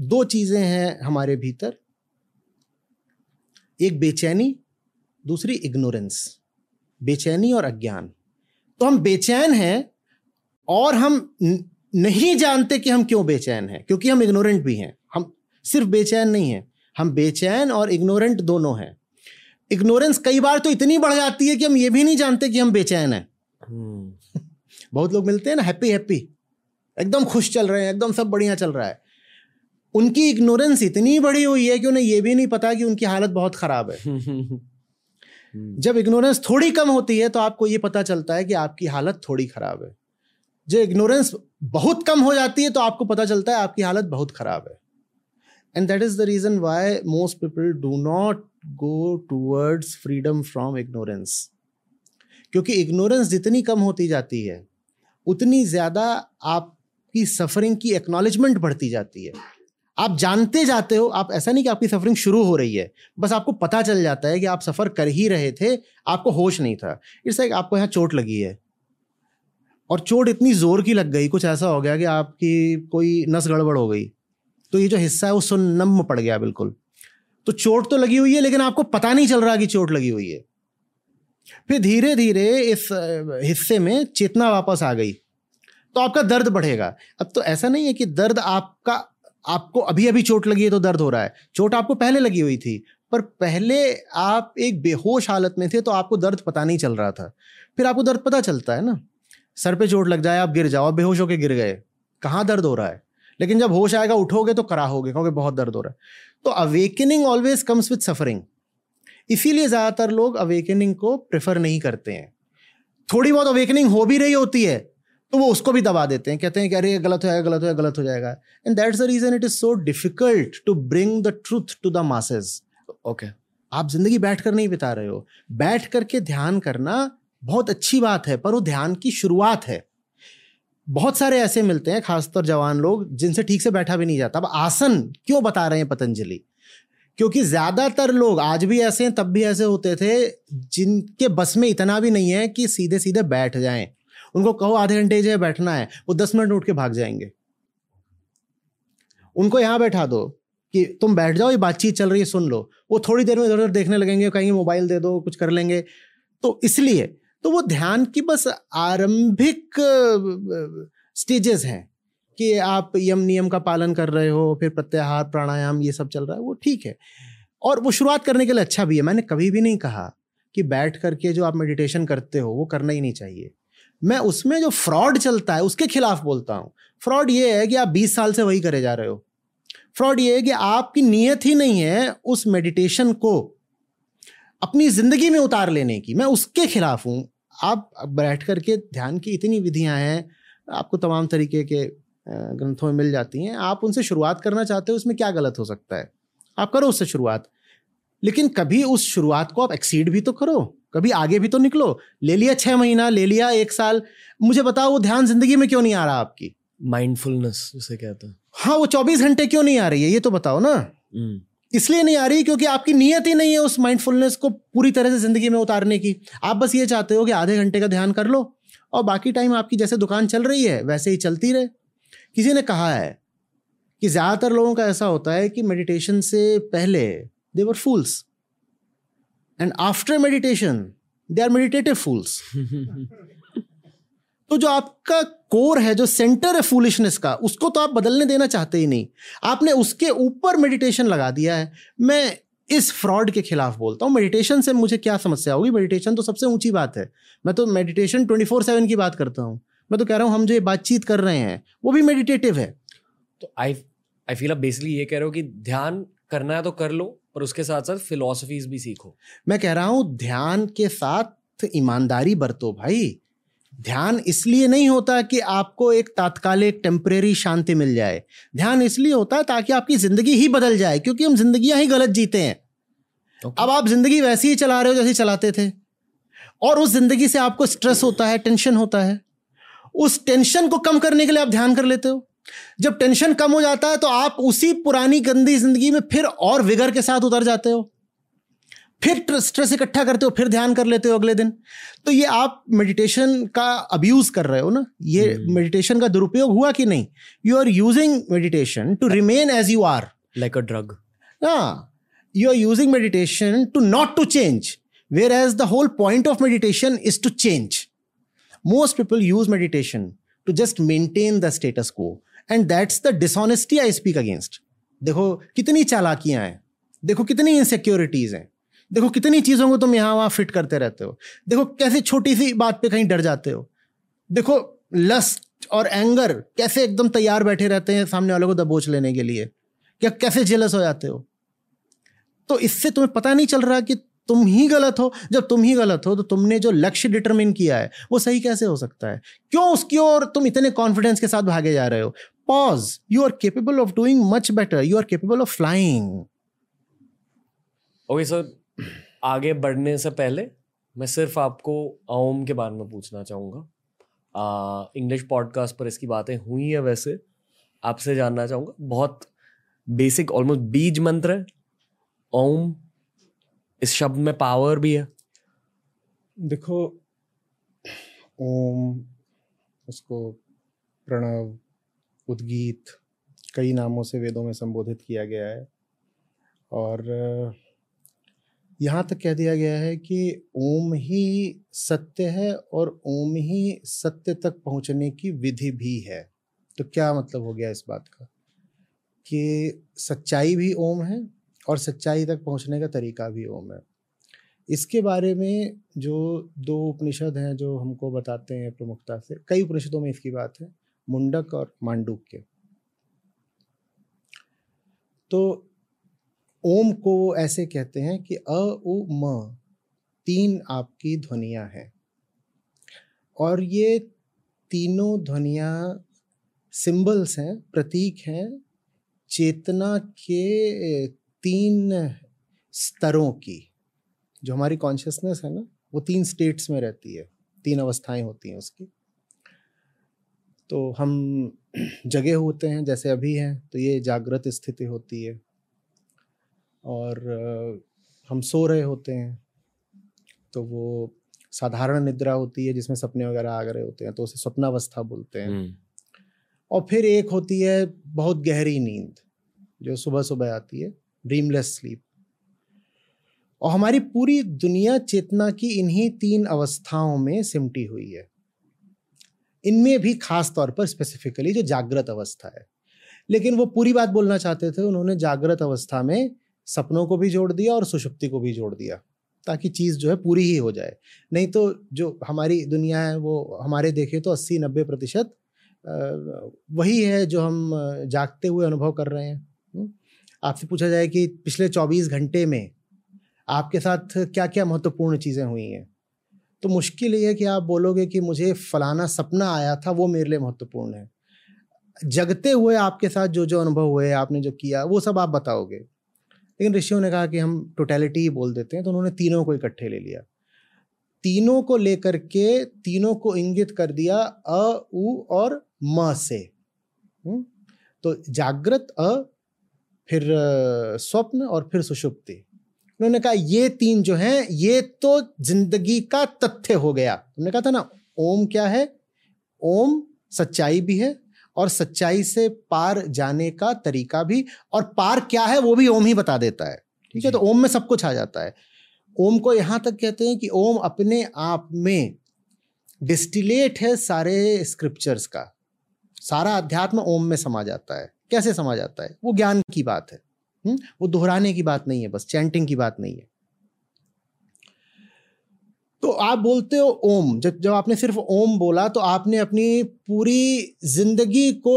दो चीज़ें हैं हमारे भीतर। एक बेचैनी, दूसरी इग्नोरेंस। बेचैनी और अज्ञान। तो हम बेचैन हैं और हम नहीं जानते कि हम क्यों बेचैन हैं, क्योंकि हम इग्नोरेंट भी हैं। हम सिर्फ़ बेचैन नहीं हैं। हम बेचैन और इग्नोरेंट दोनों हैं। इग्नोरेंस कई बार तो इतनी बढ़ जाती है कि हम ये भी नहीं जानते कि हम बेचैन हैं। hmm. बहुत लोग मिलते हैं ना हैप्पी हैप्पी एकदम खुश चल रहे हैं एकदम सब बढ़िया चल रहा है। उनकी इग्नोरेंस इतनी बड़ी हुई है कि उन्हें यह भी नहीं पता कि उनकी हालत बहुत खराब है। hmm. जब इग्नोरेंस थोड़ी कम होती है तो आपको ये पता चलता है कि आपकी हालत थोड़ी खराब है। जब इग्नोरेंस बहुत कम हो जाती है तो आपको पता चलता है आपकी हालत बहुत खराब है। And that is the reason why most people do not go towards freedom from ignorance क्योंकि इग्नोरेंस जितनी कम होती जाती है, उतनी ज़्यादा आपकी सफरिंग की एक्नॉलेजमेंट बढ़ती जाती है। आप जानते जाते हो, आप, ऐसा नहीं कि आपकी सफरिंग शुरू हो रही है, बस आपको पता चल जाता है कि आप सफ़र कर ही रहे थे, आपको होश नहीं था। इट्स लाइक आपको यहाँ चोट लगी है। और चोट इतनी ज़ोर की लग गई, कुछ ऐसा हो गया कि आपकी कोई नस गड़बड़ हो गई। तो ये जो हिस्सा है, वो सुन्नम पड़ गया बिल्कुल। तो चोट तो लगी हुई है, लेकिन आपको पता नहीं चल रहा कि चोट लगी हुई है। फिर धीरे धीरे इस हिस्से में चेतना वापस आ गई। तो आपका दर्द बढ़ेगा। अब तो ऐसा नहीं है कि दर्द आपका, आपको अभी अभी चोट लगी है तो दर्द हो रहा है। चोट आपको पहले लगी हुई थी, पर पहले आप एक बेहोश हालत में थे तो आपको दर्द पता नहीं चल रहा था। फिर आपको दर्द पता चलता है ना? सर पे चोट लग जाए, आप गिर जाओ, आप बेहोश होकर गिर गए। कहाँ दर्द हो रहा है? लेकिन जब होश आएगा, उठोगे तो कराहोगे क्योंकि बहुत दर्द हो रहा है। तो awakening always comes with suffering इसीलिए ज़्यादातर लोग अवेकनिंग को प्रेफर नहीं करते हैं। थोड़ी बहुत अवेकनिंग हो भी रही होती है तो वो उसको भी दबा देते हैं। कहते हैं कि अरे गलत हो जाएगा गलत हो जाएगा गलत हो जाएगा। And that's the reason it is so difficult to bring the truth to the masses okay आप ज़िंदगी बैठ कर नहीं बिता रहे हो। बैठ करके ध्यान करना बहुत अच्छी बात है पर वो ध्यान की शुरुआत है। बहुत सारे ऐसे मिलते हैं, खासतौर जवान लोग, जिनसे ठीक से बैठा भी नहीं जाता। अब आसन क्यों बता रहे हैं पतंजलि? क्योंकि ज़्यादातर लोग आज भी ऐसे हैं, तब भी ऐसे होते थे, जिनके बस में इतना भी नहीं है कि सीधे सीधे बैठ जाएँ। उनको कहो आधे घंटे जो बैठना है, वो दस मिनट उठ के भाग जाएँगे। उनको यहाँ बैठा दो कि तुम बैठ जाओ, ये बातचीत चल रही है, सुन लो। वो थोड़ी देर में इधर उधर देखने लगेंगे, कहेंगे, मोबाइल दे दो, कुछ कर लेंगे। तो इसलिए तो वो ध्यान की बस आरंभिक स्टेजेस हैं कि आप यम नियम का पालन कर रहे हो, फिर प्रत्याहार, प्राणायाम, ये सब चल रहा है, वो ठीक है। और वो शुरुआत करने के लिए अच्छा भी है। मैंने कभी भी नहीं कहा कि बैठ करके जो आप मेडिटेशन करते हो, वो करना ही नहीं चाहिए। मैं उसमें जो फ्रॉड चलता है, उसके खिलाफ बोलता हूँ। फ्रॉड ये है कि आप बीस साल से वही करे जा रहे हो। फ्रॉड ये है कि आपकी नीयत ही नहीं है उस मेडिटेशन को अपनी ज़िंदगी में उतार लेने की। मैं उसके खिलाफ हूँ आप बैठ करके ध्यान की इतनी विधियाँ हैं आपको तमाम तरीके के ग्रंथों में मिल जाती हैं। आप उनसे शुरुआत करना चाहते हो उसमें क्या गलत हो सकता है? आप करो उससे शुरुआत। लेकिन कभी उस शुरुआत को आप एक्सीड भी तो करो कभी आगे भी तो निकलो। ले लिया छः महीना ले लिया एक साल। मुझे बताओ वो ध्यान ज़िंदगी में क्यों नहीं आ रहा आपकी? माइंडफुलनेस जिसे कहते हैं। हाँ वो चौबीस घंटे क्यों नहीं आ रही है? ये तो बताओ ना। हम्म। इसलिए नहीं आ रही क्योंकि आपकी नीयत ही नहीं है उस माइंडफुलनेस को पूरी तरह से ज़िंदगी में उतारने की। आप बस ये चाहते हो कि आधे घंटे का ध्यान कर लो और बाकी टाइम आपकी जैसे दुकान चल रही है, वैसे ही चलती रहे। किसी ने कहा है कि ज़्यादातर लोगों का ऐसा होता है कि मेडिटेशन से पहले they were fools and after meditation they are meditative fools तो जो आपका कोर है जो सेंटर है फूलिशनेस का उसको तो आप बदलने देना चाहते ही नहीं। आपने उसके ऊपर मेडिटेशन लगा दिया है। मैं इस फ्रॉड के खिलाफ बोलता हूँ। मेडिटेशन से मुझे क्या समस्या होगी? मेडिटेशन तो सबसे ऊँची बात है। मैं तो मेडिटेशन ट्वेंटी फोर सेवन की बात करता हूँ। मैं तो कह रहा हूँ हम जो ये बातचीत कर रहे हैं वो भी मेडिटेटिव है। तो आई आई फील बेसिकली ये कह रहे हो कि ध्यान करना है तो कर लो पर उसके साथ साथ फिलोसफीज भी सीखो। मैं कह रहा हूँ ध्यान के साथ ईमानदारी बरतो भाई। ध्यान इसलिए नहीं होता कि आपको एक तात्कालिक टेम्परेरी शांति मिल जाए। ध्यान इसलिए होता है ताकि आपकी ज़िंदगी ही बदल जाए क्योंकि हम जिंदगियाँ ही गलत जीते हैं। Okay. अब आप ज़िंदगी वैसी ही चला रहे हो जैसे चलाते थे। और उस ज़िंदगी से आपको स्ट्रेस होता है टेंशन होता है। उस टेंशन को कम करने के लिए आप ध्यान कर लेते हो। जब टेंशन कम हो जाता है तो आप उसी पुरानी गंदी ज़िंदगी में फिर और विगर के साथ उतर जाते हो। फिर स्ट्रेस इकट्ठा करते हो फिर ध्यान कर लेते हो अगले दिन। तो ये आप मेडिटेशन का अब्यूज कर रहे हो ना? ये मेडिटेशन का दुरुपयोग हुआ कि नहीं? You are using meditation to remain as you are like a drug हाँ you are using meditation to not to change whereas the whole point of meditation is to change most people use meditation to just maintain the status quo and that's the dishonesty I speak against देखो कितनी चालाकियाँ हैं। देखो कितनी insecurities हैं। देखो, कितनी चीज़ों को तुम यहाँ वहाँ फिट करते रहते हो। देखो, कैसे छोटी सी बात पे कहीं डर जाते हो। देखो लस्ट और एंगर कैसे एकदम तैयार बैठे रहते हैं सामने वालों को दबोच लेने के लिए? क्या कैसे जेलस हो जाते हो? तो इससे तुम्हें पता नहीं चल रहा कि तुम ही गलत हो। जब तुम ही गलत हो तो तुमने जो लक्ष्य डिटरमिन किया है, वो सही कैसे हो सकता है? क्यों उसकी ओर तुम इतने कॉन्फिडेंस के साथ भागे जा रहे हो? Pause you are capable of doing much better you are capable of flying okay sir आगे बढ़ने से पहले मैं सिर्फ़ आपको ओम के बारे में पूछना चाहूँगा। इंग्लिश पॉडकास्ट पर इसकी बातें हुई है वैसे। आपसे जानना चाहूँगा। बहुत बेसिक ऑलमोस्ट बीज मंत्र है। ओम, इस शब्द में पावर भी है। देखो, ओम, उसको प्रणव, उद्गीत, कई नामों से वेदों में संबोधित किया गया है। और यहाँ तक कह दिया गया है कि ओम ही सत्य है और ओम ही सत्य तक पहुँचने की विधि भी है। तो क्या मतलब हो गया इस बात का? कि सच्चाई भी ओम है और सच्चाई तक पहुँचने का तरीका भी ओम है। इसके बारे में जो दो उपनिषद हैं जो हमको बताते हैं प्रमुखता से, कई उपनिषदों में इसकी बात है, मुंडक और मांडूक के तो ओम को वो ऐसे कहते हैं कि अ, उ, म, तीन आपकी ध्वनियाँ हैं। और ये तीनों ध्वनियाँ सिंबल्स हैं, प्रतीक हैं, चेतना के तीन स्तरों की। जो हमारी कॉन्शियसनेस है ना, वो तीन स्टेट्स में रहती है, तीन अवस्थाएँ होती हैं उसकी। तो हम जगे होते हैं, जैसे अभी हैं तो ये जागृत स्थिति होती है। और हम सो रहे होते हैं। तो वो साधारण निद्रा होती है जिसमें सपने वगैरह आ रहे होते हैं तो उसे स्वप्नावस्था बोलते हैं। हम्म। और फिर एक होती है बहुत गहरी नींद जो सुबह सुबह आती है ड्रीमलेस स्लीप और हमारी पूरी दुनिया चेतना की इन्हीं तीन अवस्थाओं में सिमटी हुई है। इनमें भी खास तौर पर स्पेसिफिकली जो जागृत अवस्था है। लेकिन वो पूरी बात बोलना चाहते थे उन्होंने जागृत अवस्था में सपनों को भी जोड़ दिया और सुषुप्ति को भी जोड़ दिया, ताकि चीज़ जो है पूरी ही हो जाए। नहीं तो जो हमारी दुनिया है, वो हमारे देखे तो अस्सी नब्बे प्रतिशत वही है जो हम जागते हुए अनुभव कर रहे हैं। हम्म? आपसे पूछा जाए कि पिछले चौबीस घंटे में आपके साथ क्या क्या महत्वपूर्ण चीज़ें हुई हैं? तो मुश्किल ये है कि आप बोलोगे कि मुझे फलाना सपना आया था, वो मेरे लिए महत्वपूर्ण है। जगते हुए आपके साथ जो जो अनुभव हुए, आपने जो किया, वो सब आप बताओगे। लेकिन ऋषियों ने कहा कि हम टोटलिटी ही बोल देते हैं तो उन्होंने तीनों को इकट्ठे ले लिया। तीनों को लेकर के तीनों को इंगित कर दिया अ, उ और म से। हम्म? तो जागृत, अ, फिर स्वप्न और फिर सुषुप्ति। उन्होंने कहा, ये तीन जो हैं, ये तो ज़िंदगी का तथ्य हो गया। उन्होंने कहा था ना, ओम क्या है? ओम सच्चाई भी है और सच्चाई से पार जाने का तरीका भी और पार क्या है वो भी ओम ही बता देता है। ठीक है तो ओम में सब कुछ आ जाता है। ओम को यहाँ तक कहते हैं कि ओम अपने आप में डिस्टिलेट है सारे स्क्रिप्चर्स का। सारा अध्यात्म ओम में समा जाता है। कैसे समा जाता है? वो ज्ञान की बात है। हुँ? वो दोहराने की बात नहीं है बस चैंटिंग की बात नहीं है। तो आप बोलते हो ओम। जब जब आपने सिर्फ़ ओम बोला तो आपने अपनी पूरी ज़िंदगी को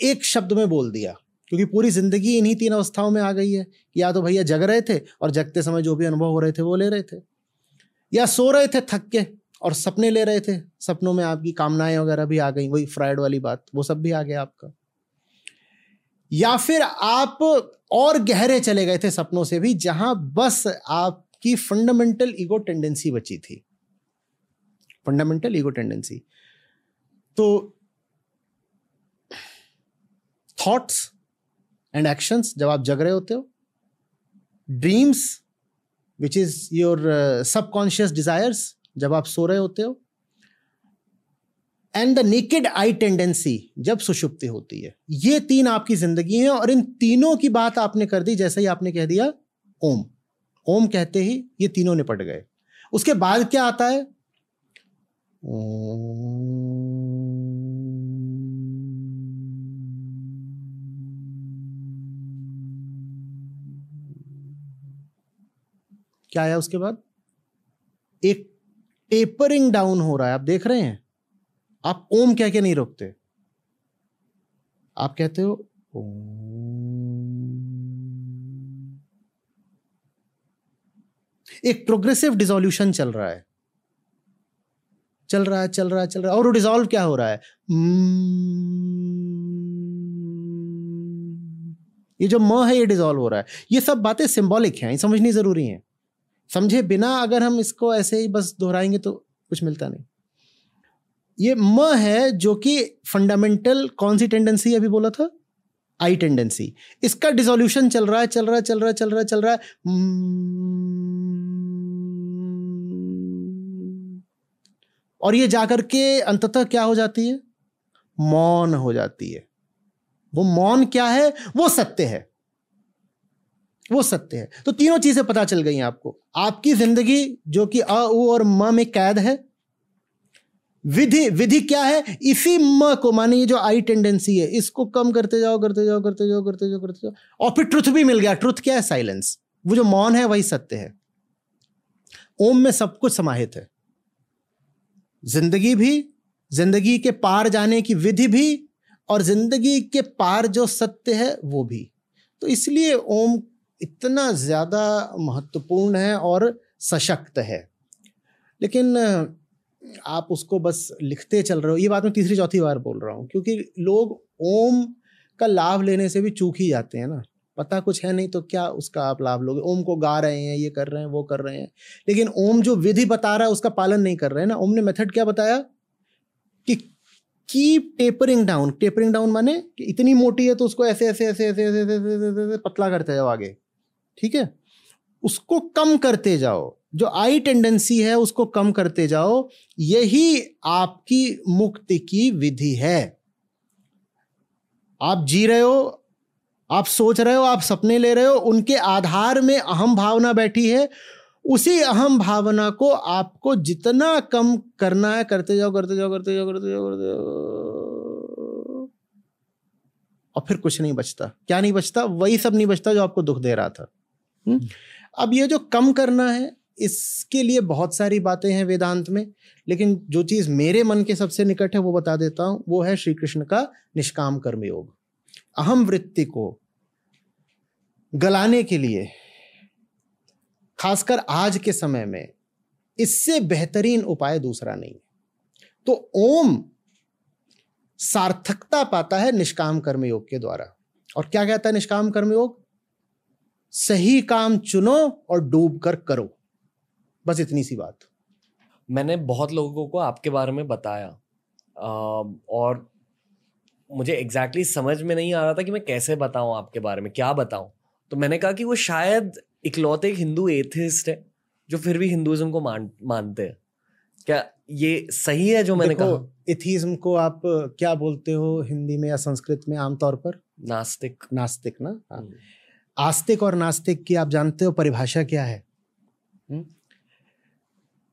एक शब्द में बोल दिया। क्योंकि पूरी ज़िंदगी इन्हीं तीन अवस्थाओं में आ गई है या तो भैया जग रहे थे और जगते समय जो भी अनुभव हो रहे थे, वो ले रहे थे। या सो रहे थे थक के और सपने ले रहे थे, सपनों में आपकी कामनाएँ वगैरह भी आ गई, वही फ्राइड वाली बात, वो सब भी आ गया आपका। या फिर आप और गहरे चले गए थे सपनों से भी, जहाँ बस आपकी फंडामेंटल ईगो टेंडेंसी बची थी। फंडामेंटल ईगो टेंडेंसी तो थॉट्स एंड एक्शंस जब आप जग रहे होते हो dreams which is your subconscious desires जब आप सो रहे होते हो and the naked I tendency जब सुषुप्ति होती है, ये तीन आपकी ज़िंदगी है और इन तीनों की बात आपने कर दी, जैसे ही आपने कह दिया, ओम। ओम कहते ही ये तीनों निपट गए। उसके बाद क्या आता है? क्या आया उसके बाद? एक टेपरिंग डाउन हो रहा है। आप देख रहे हैं? आप ओम कह के नहीं रोकते। आप कहते हो एक प्रोग्रेसिव डिजोल्यूशन चल रहा है। चल रहा है, चल रहा है, चल रहा है। और वो डिसॉल्व क्या हो रहा है? ये जो म है, ये डिजॉल्व हो रहा है। ये सब बातें सिंबॉलिक हैं समझनी ज़रूरी हैं। समझे बिना अगर हम इसको ऐसे ही बस दोहराएँगे तो कुछ मिलता नहीं। ये म है जो कि फंडामेंटल कौन सी टेंडेंसी अभी बोला था? आई टेंडेंसी इसका डिसोल्यूशन चल रहा है, चल रहा है, चल रहा है, चल रहा है, चल रहा है। और ये जाकर के अंततः क्या हो जाती है? मौन हो जाती है। वो मौन क्या है? वो सत्य है। वो सत्य है। तो तीनों चीज़ें पता चल गई आपको। आपकी ज़िंदगी, जो कि अ, उ और म में कैद है। विधि विधि क्या है? इसी म को, माने ये जो आई टेंडेंसी है, इसको कम करते जाओ करते जाओ करते जाओ करते जाओ करते जाओ। और फिर ट्रुथ भी मिल गया। ट्रुथ क्या है? साइलेंस। वो जो मौन है, वही सत्य है। ओम में सब कुछ समाहित है। ज़िंदगी भी, ज़िंदगी के पार जाने की विधि भी, और ज़िंदगी के पार जो सत्य है वो भी। तो इसलिए ओम इतना ज़्यादा महत्वपूर्ण है और सशक्त है। लेकिन, आप उसको बस लिखते चल रहे हो। ये बात मैं तीसरी चौथी बार बोल रहा हूँ, क्योंकि लोग ओम का लाभ लेने से भी चूक ही जाते हैं ना। पता कुछ है नहीं तो क्या उसका आप लाभ लोगे? ओम को गा रहे हैं ये कर रहे हैं वो कर रहे हैं। लेकिन ओम जो विधि बता रहा है उसका पालन नहीं कर रहे हैं ना? ओम ने मेथड क्या बताया? कि keep tapering down tapering down माने कि इतनी मोटी है तो उसको ऐसे ऐसे ऐसे ऐसे ऐसे ऐसे, ऐसे, ऐसे, ऐसे पतला करते जाओ आगे। ठीक है? उसको कम करते जाओ। जो आई टेंडेंसी है उसको कम करते जाओ। यही आपकी मुक्ति की विधि है। आप जी रहे हो आप सोच रहे हो, आप सपने ले रहे हो, उनके आधार में अहम भावना बैठी है। उसी अहम भावना को आपको जितना कम करना है, करते जाओ करते जाओ करते जाओ करते जाओ करते जाओ। और फिर कुछ नहीं बचता। क्या नहीं बचता? वही सब नहीं बचता जो आपको दुख दे रहा था? अब ये जो कम करना है, इसके लिए बहुत सारी बातें हैं वेदांत में, लेकिन जो चीज़ मेरे मन के सबसे निकट है, वो बता देता हूँ, वो है श्री कृष्ण का निष्काम कर्म योग अहम वृत्ति को गलाने के लिए खासकर आज के समय में इससे बेहतरीन उपाय दूसरा नहीं है। तो ओम सार्थकता पाता है निष्काम कर्म योग के द्वारा। और क्या कहता है निष्काम कर्मयोग सही काम चुनो और डूब कर करो। बस इतनी सी बात। मैंने बहुत लोगों को आपके बारे में बताया। आ, और मुझे एग्जैक्टली exactly समझ में नहीं आ रहा था कि मैं कैसे बताऊँ आपके बारे में क्या बताऊँ। तो मैंने कहा कि वो शायद इकलौते एक हिंदू एथिस्ट है जो फिर भी हिंदुइज्म को मान मानते हैं। क्या ये सही है जो मैंने कहा? एथिज्म को आप क्या बोलते हो हिंदी में या संस्कृत में आमतौर पर? नास्तिक। नास्तिक ना? हाँ। हम्म। आस्तिक और नास्तिक की आप जानते हो परिभाषा क्या है? हुँ?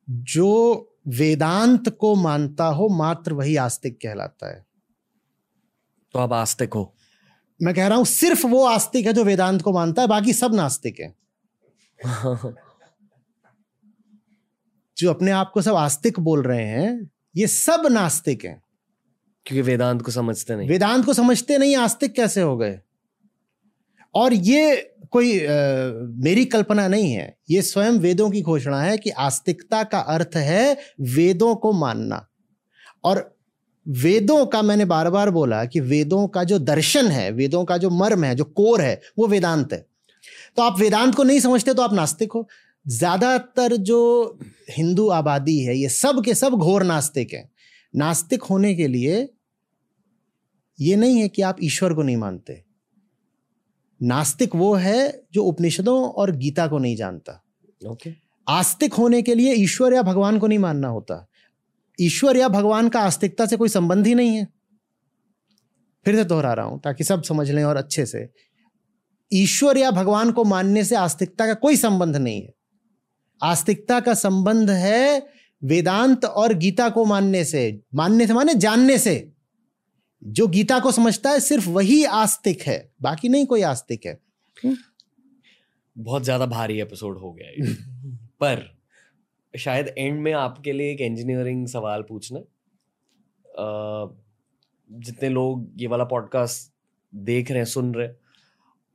जो वेदांत को मानता हो मात्र वही आस्तिक कहलाता है। तो आप आस्तिक हो। मैं कह रहा हूँ सिर्फ़ वो आस्तिक है जो वेदांत को मानता है बाकी सब नास्तिक है। जो अपने आप को सब आस्तिक बोल रहे हैं ये सब नास्तिक हैं। क्योंकि वेदांत को समझते नहीं। वेदांत को समझते नहीं आस्तिक कैसे हो गए? और ये कोई आ, मेरी कल्पना नहीं है। ये स्वयं वेदों की घोषणा है कि आस्तिकता का अर्थ है वेदों को मानना। और वेदों का मैंने बार बार बोला कि वेदों का जो दर्शन है वेदों का जो मर्म है जो कोर है वो वेदांत है। तो आप वेदांत को नहीं समझते तो आप नास्तिक हो। ज़्यादातर जो हिंदू आबादी है ये सब के सब घोर नास्तिक है। नास्तिक होने के लिए ये नहीं है कि आप ईश्वर को नहीं मानते। नास्तिक वो है जो उपनिषदों और गीता को नहीं जानता। ओके। okay. आस्तिक होने के लिए ईश्वर या भगवान को नहीं मानना होता। ईश्वर या भगवान का आस्तिकता से कोई संबंध ही नहीं है। फिर से दोहरा रहा हूँ ताकि सब समझ लें और अच्छे से। ईश्वर या भगवान को मानने से आस्तिकता का कोई संबंध नहीं है। आस्तिकता का संबंध है वेदांत और गीता को मानने से मानने से माने जानने से। जो गीता को समझता है सिर्फ़ वही आस्तिक है बाकी नहीं कोई आस्तिक है। बहुत ज़्यादा भारी एपिसोड हो गया पर शायद एंड में आपके लिए एक इंजीनियरिंग सवाल पूछना। जितने लोग ये वाला पॉडकास्ट देख रहे हैं, सुन रहे हैं,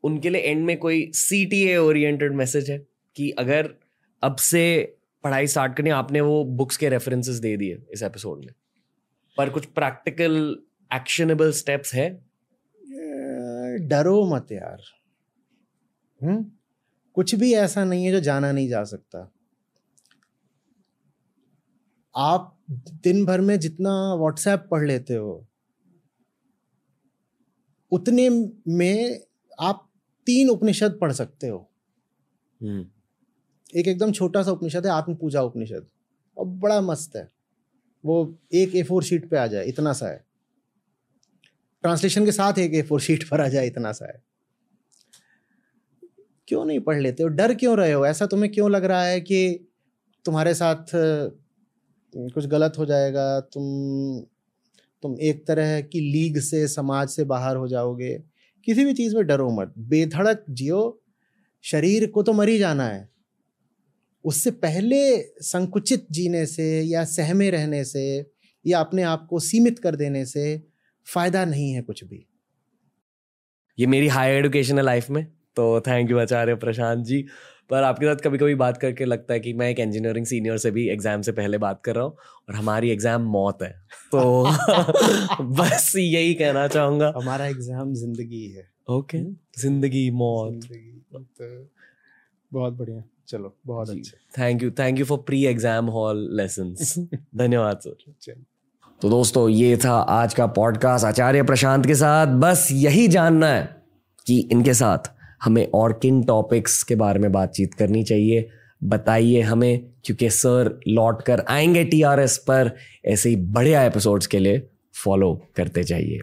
उनके लिए एंड में कोई C T A oriented message है कि अगर अब से पढ़ाई स्टार्ट करनी आपने वो बुक्स के रेफरेंसेस दे दिए इस एपिसोड में। पर कुछ प्रैक्टिकल एक्शनेबल स्टेप्स है? डरो मत यार। हम्म? कुछ भी ऐसा नहीं है जो जाना नहीं जा सकता। आप दिन भर में जितना व्हाट्सएप पढ़ लेते हो उतने में आप तीन उपनिषद पढ़ सकते हो। हम्म। एक एकदम छोटा सा उपनिषद है आत्म पूजा उपनिषद। और बड़ा मस्त है। वो एक ए फोर शीट पे आ जाए इतना सा है। ट्रांसलेशन के साथ एक ए फोर शीट पर आ जाए इतना सा है। क्यों नहीं पढ़ लेते हो? डर क्यों रहे हो? ऐसा तुम्हें क्यों लग रहा है कि तुम्हारे साथ कुछ गलत हो जाएगा, तुम तुम एक तरह की लीग से, समाज से बाहर हो जाओगे। किसी भी चीज़ में डरो मत। बेधड़क जियो। शरीर को तो मरी जाना है। उससे पहले संकुचित जीने से या सहमे रहने से या अपने आप को सीमित कर देने से फ़ायदा नहीं है कुछ भी। ये मेरी हायर एजुकेशन है लाइफ में तो थैंक यू आचार्य प्रशांत जी। पर आपके साथ कभी कभी बात करके लगता है कि मैं एक इंजीनियरिंग सीनियर से भी एग्ज़ाम से पहले बात कर रहा हूँ और हमारी एग्ज़ाम मौत है। तो बस यही कहना चाहूँगा। हमारा एग्ज़ाम ज़िंदगी है। ओके ज़िंदगी मौत। तो बहुत बढ़िया। चलो बहुत अच्छा। Thank you thank you for pre exam hall lesson धन्यवाद सर तो दोस्तों ये था आज का पॉडकास्ट आचार्य प्रशांत के साथ। बस यही जानना है कि इनके साथ हमें और किन टॉपिक्स के बारे में बातचीत करनी चाहिए? बताइए हमें, क्योंकि सर लौट कर आएँगे टीआरएस पर ऐसे ही बढ़िया एपिसोड्स के लिए फॉलो करते जाइए।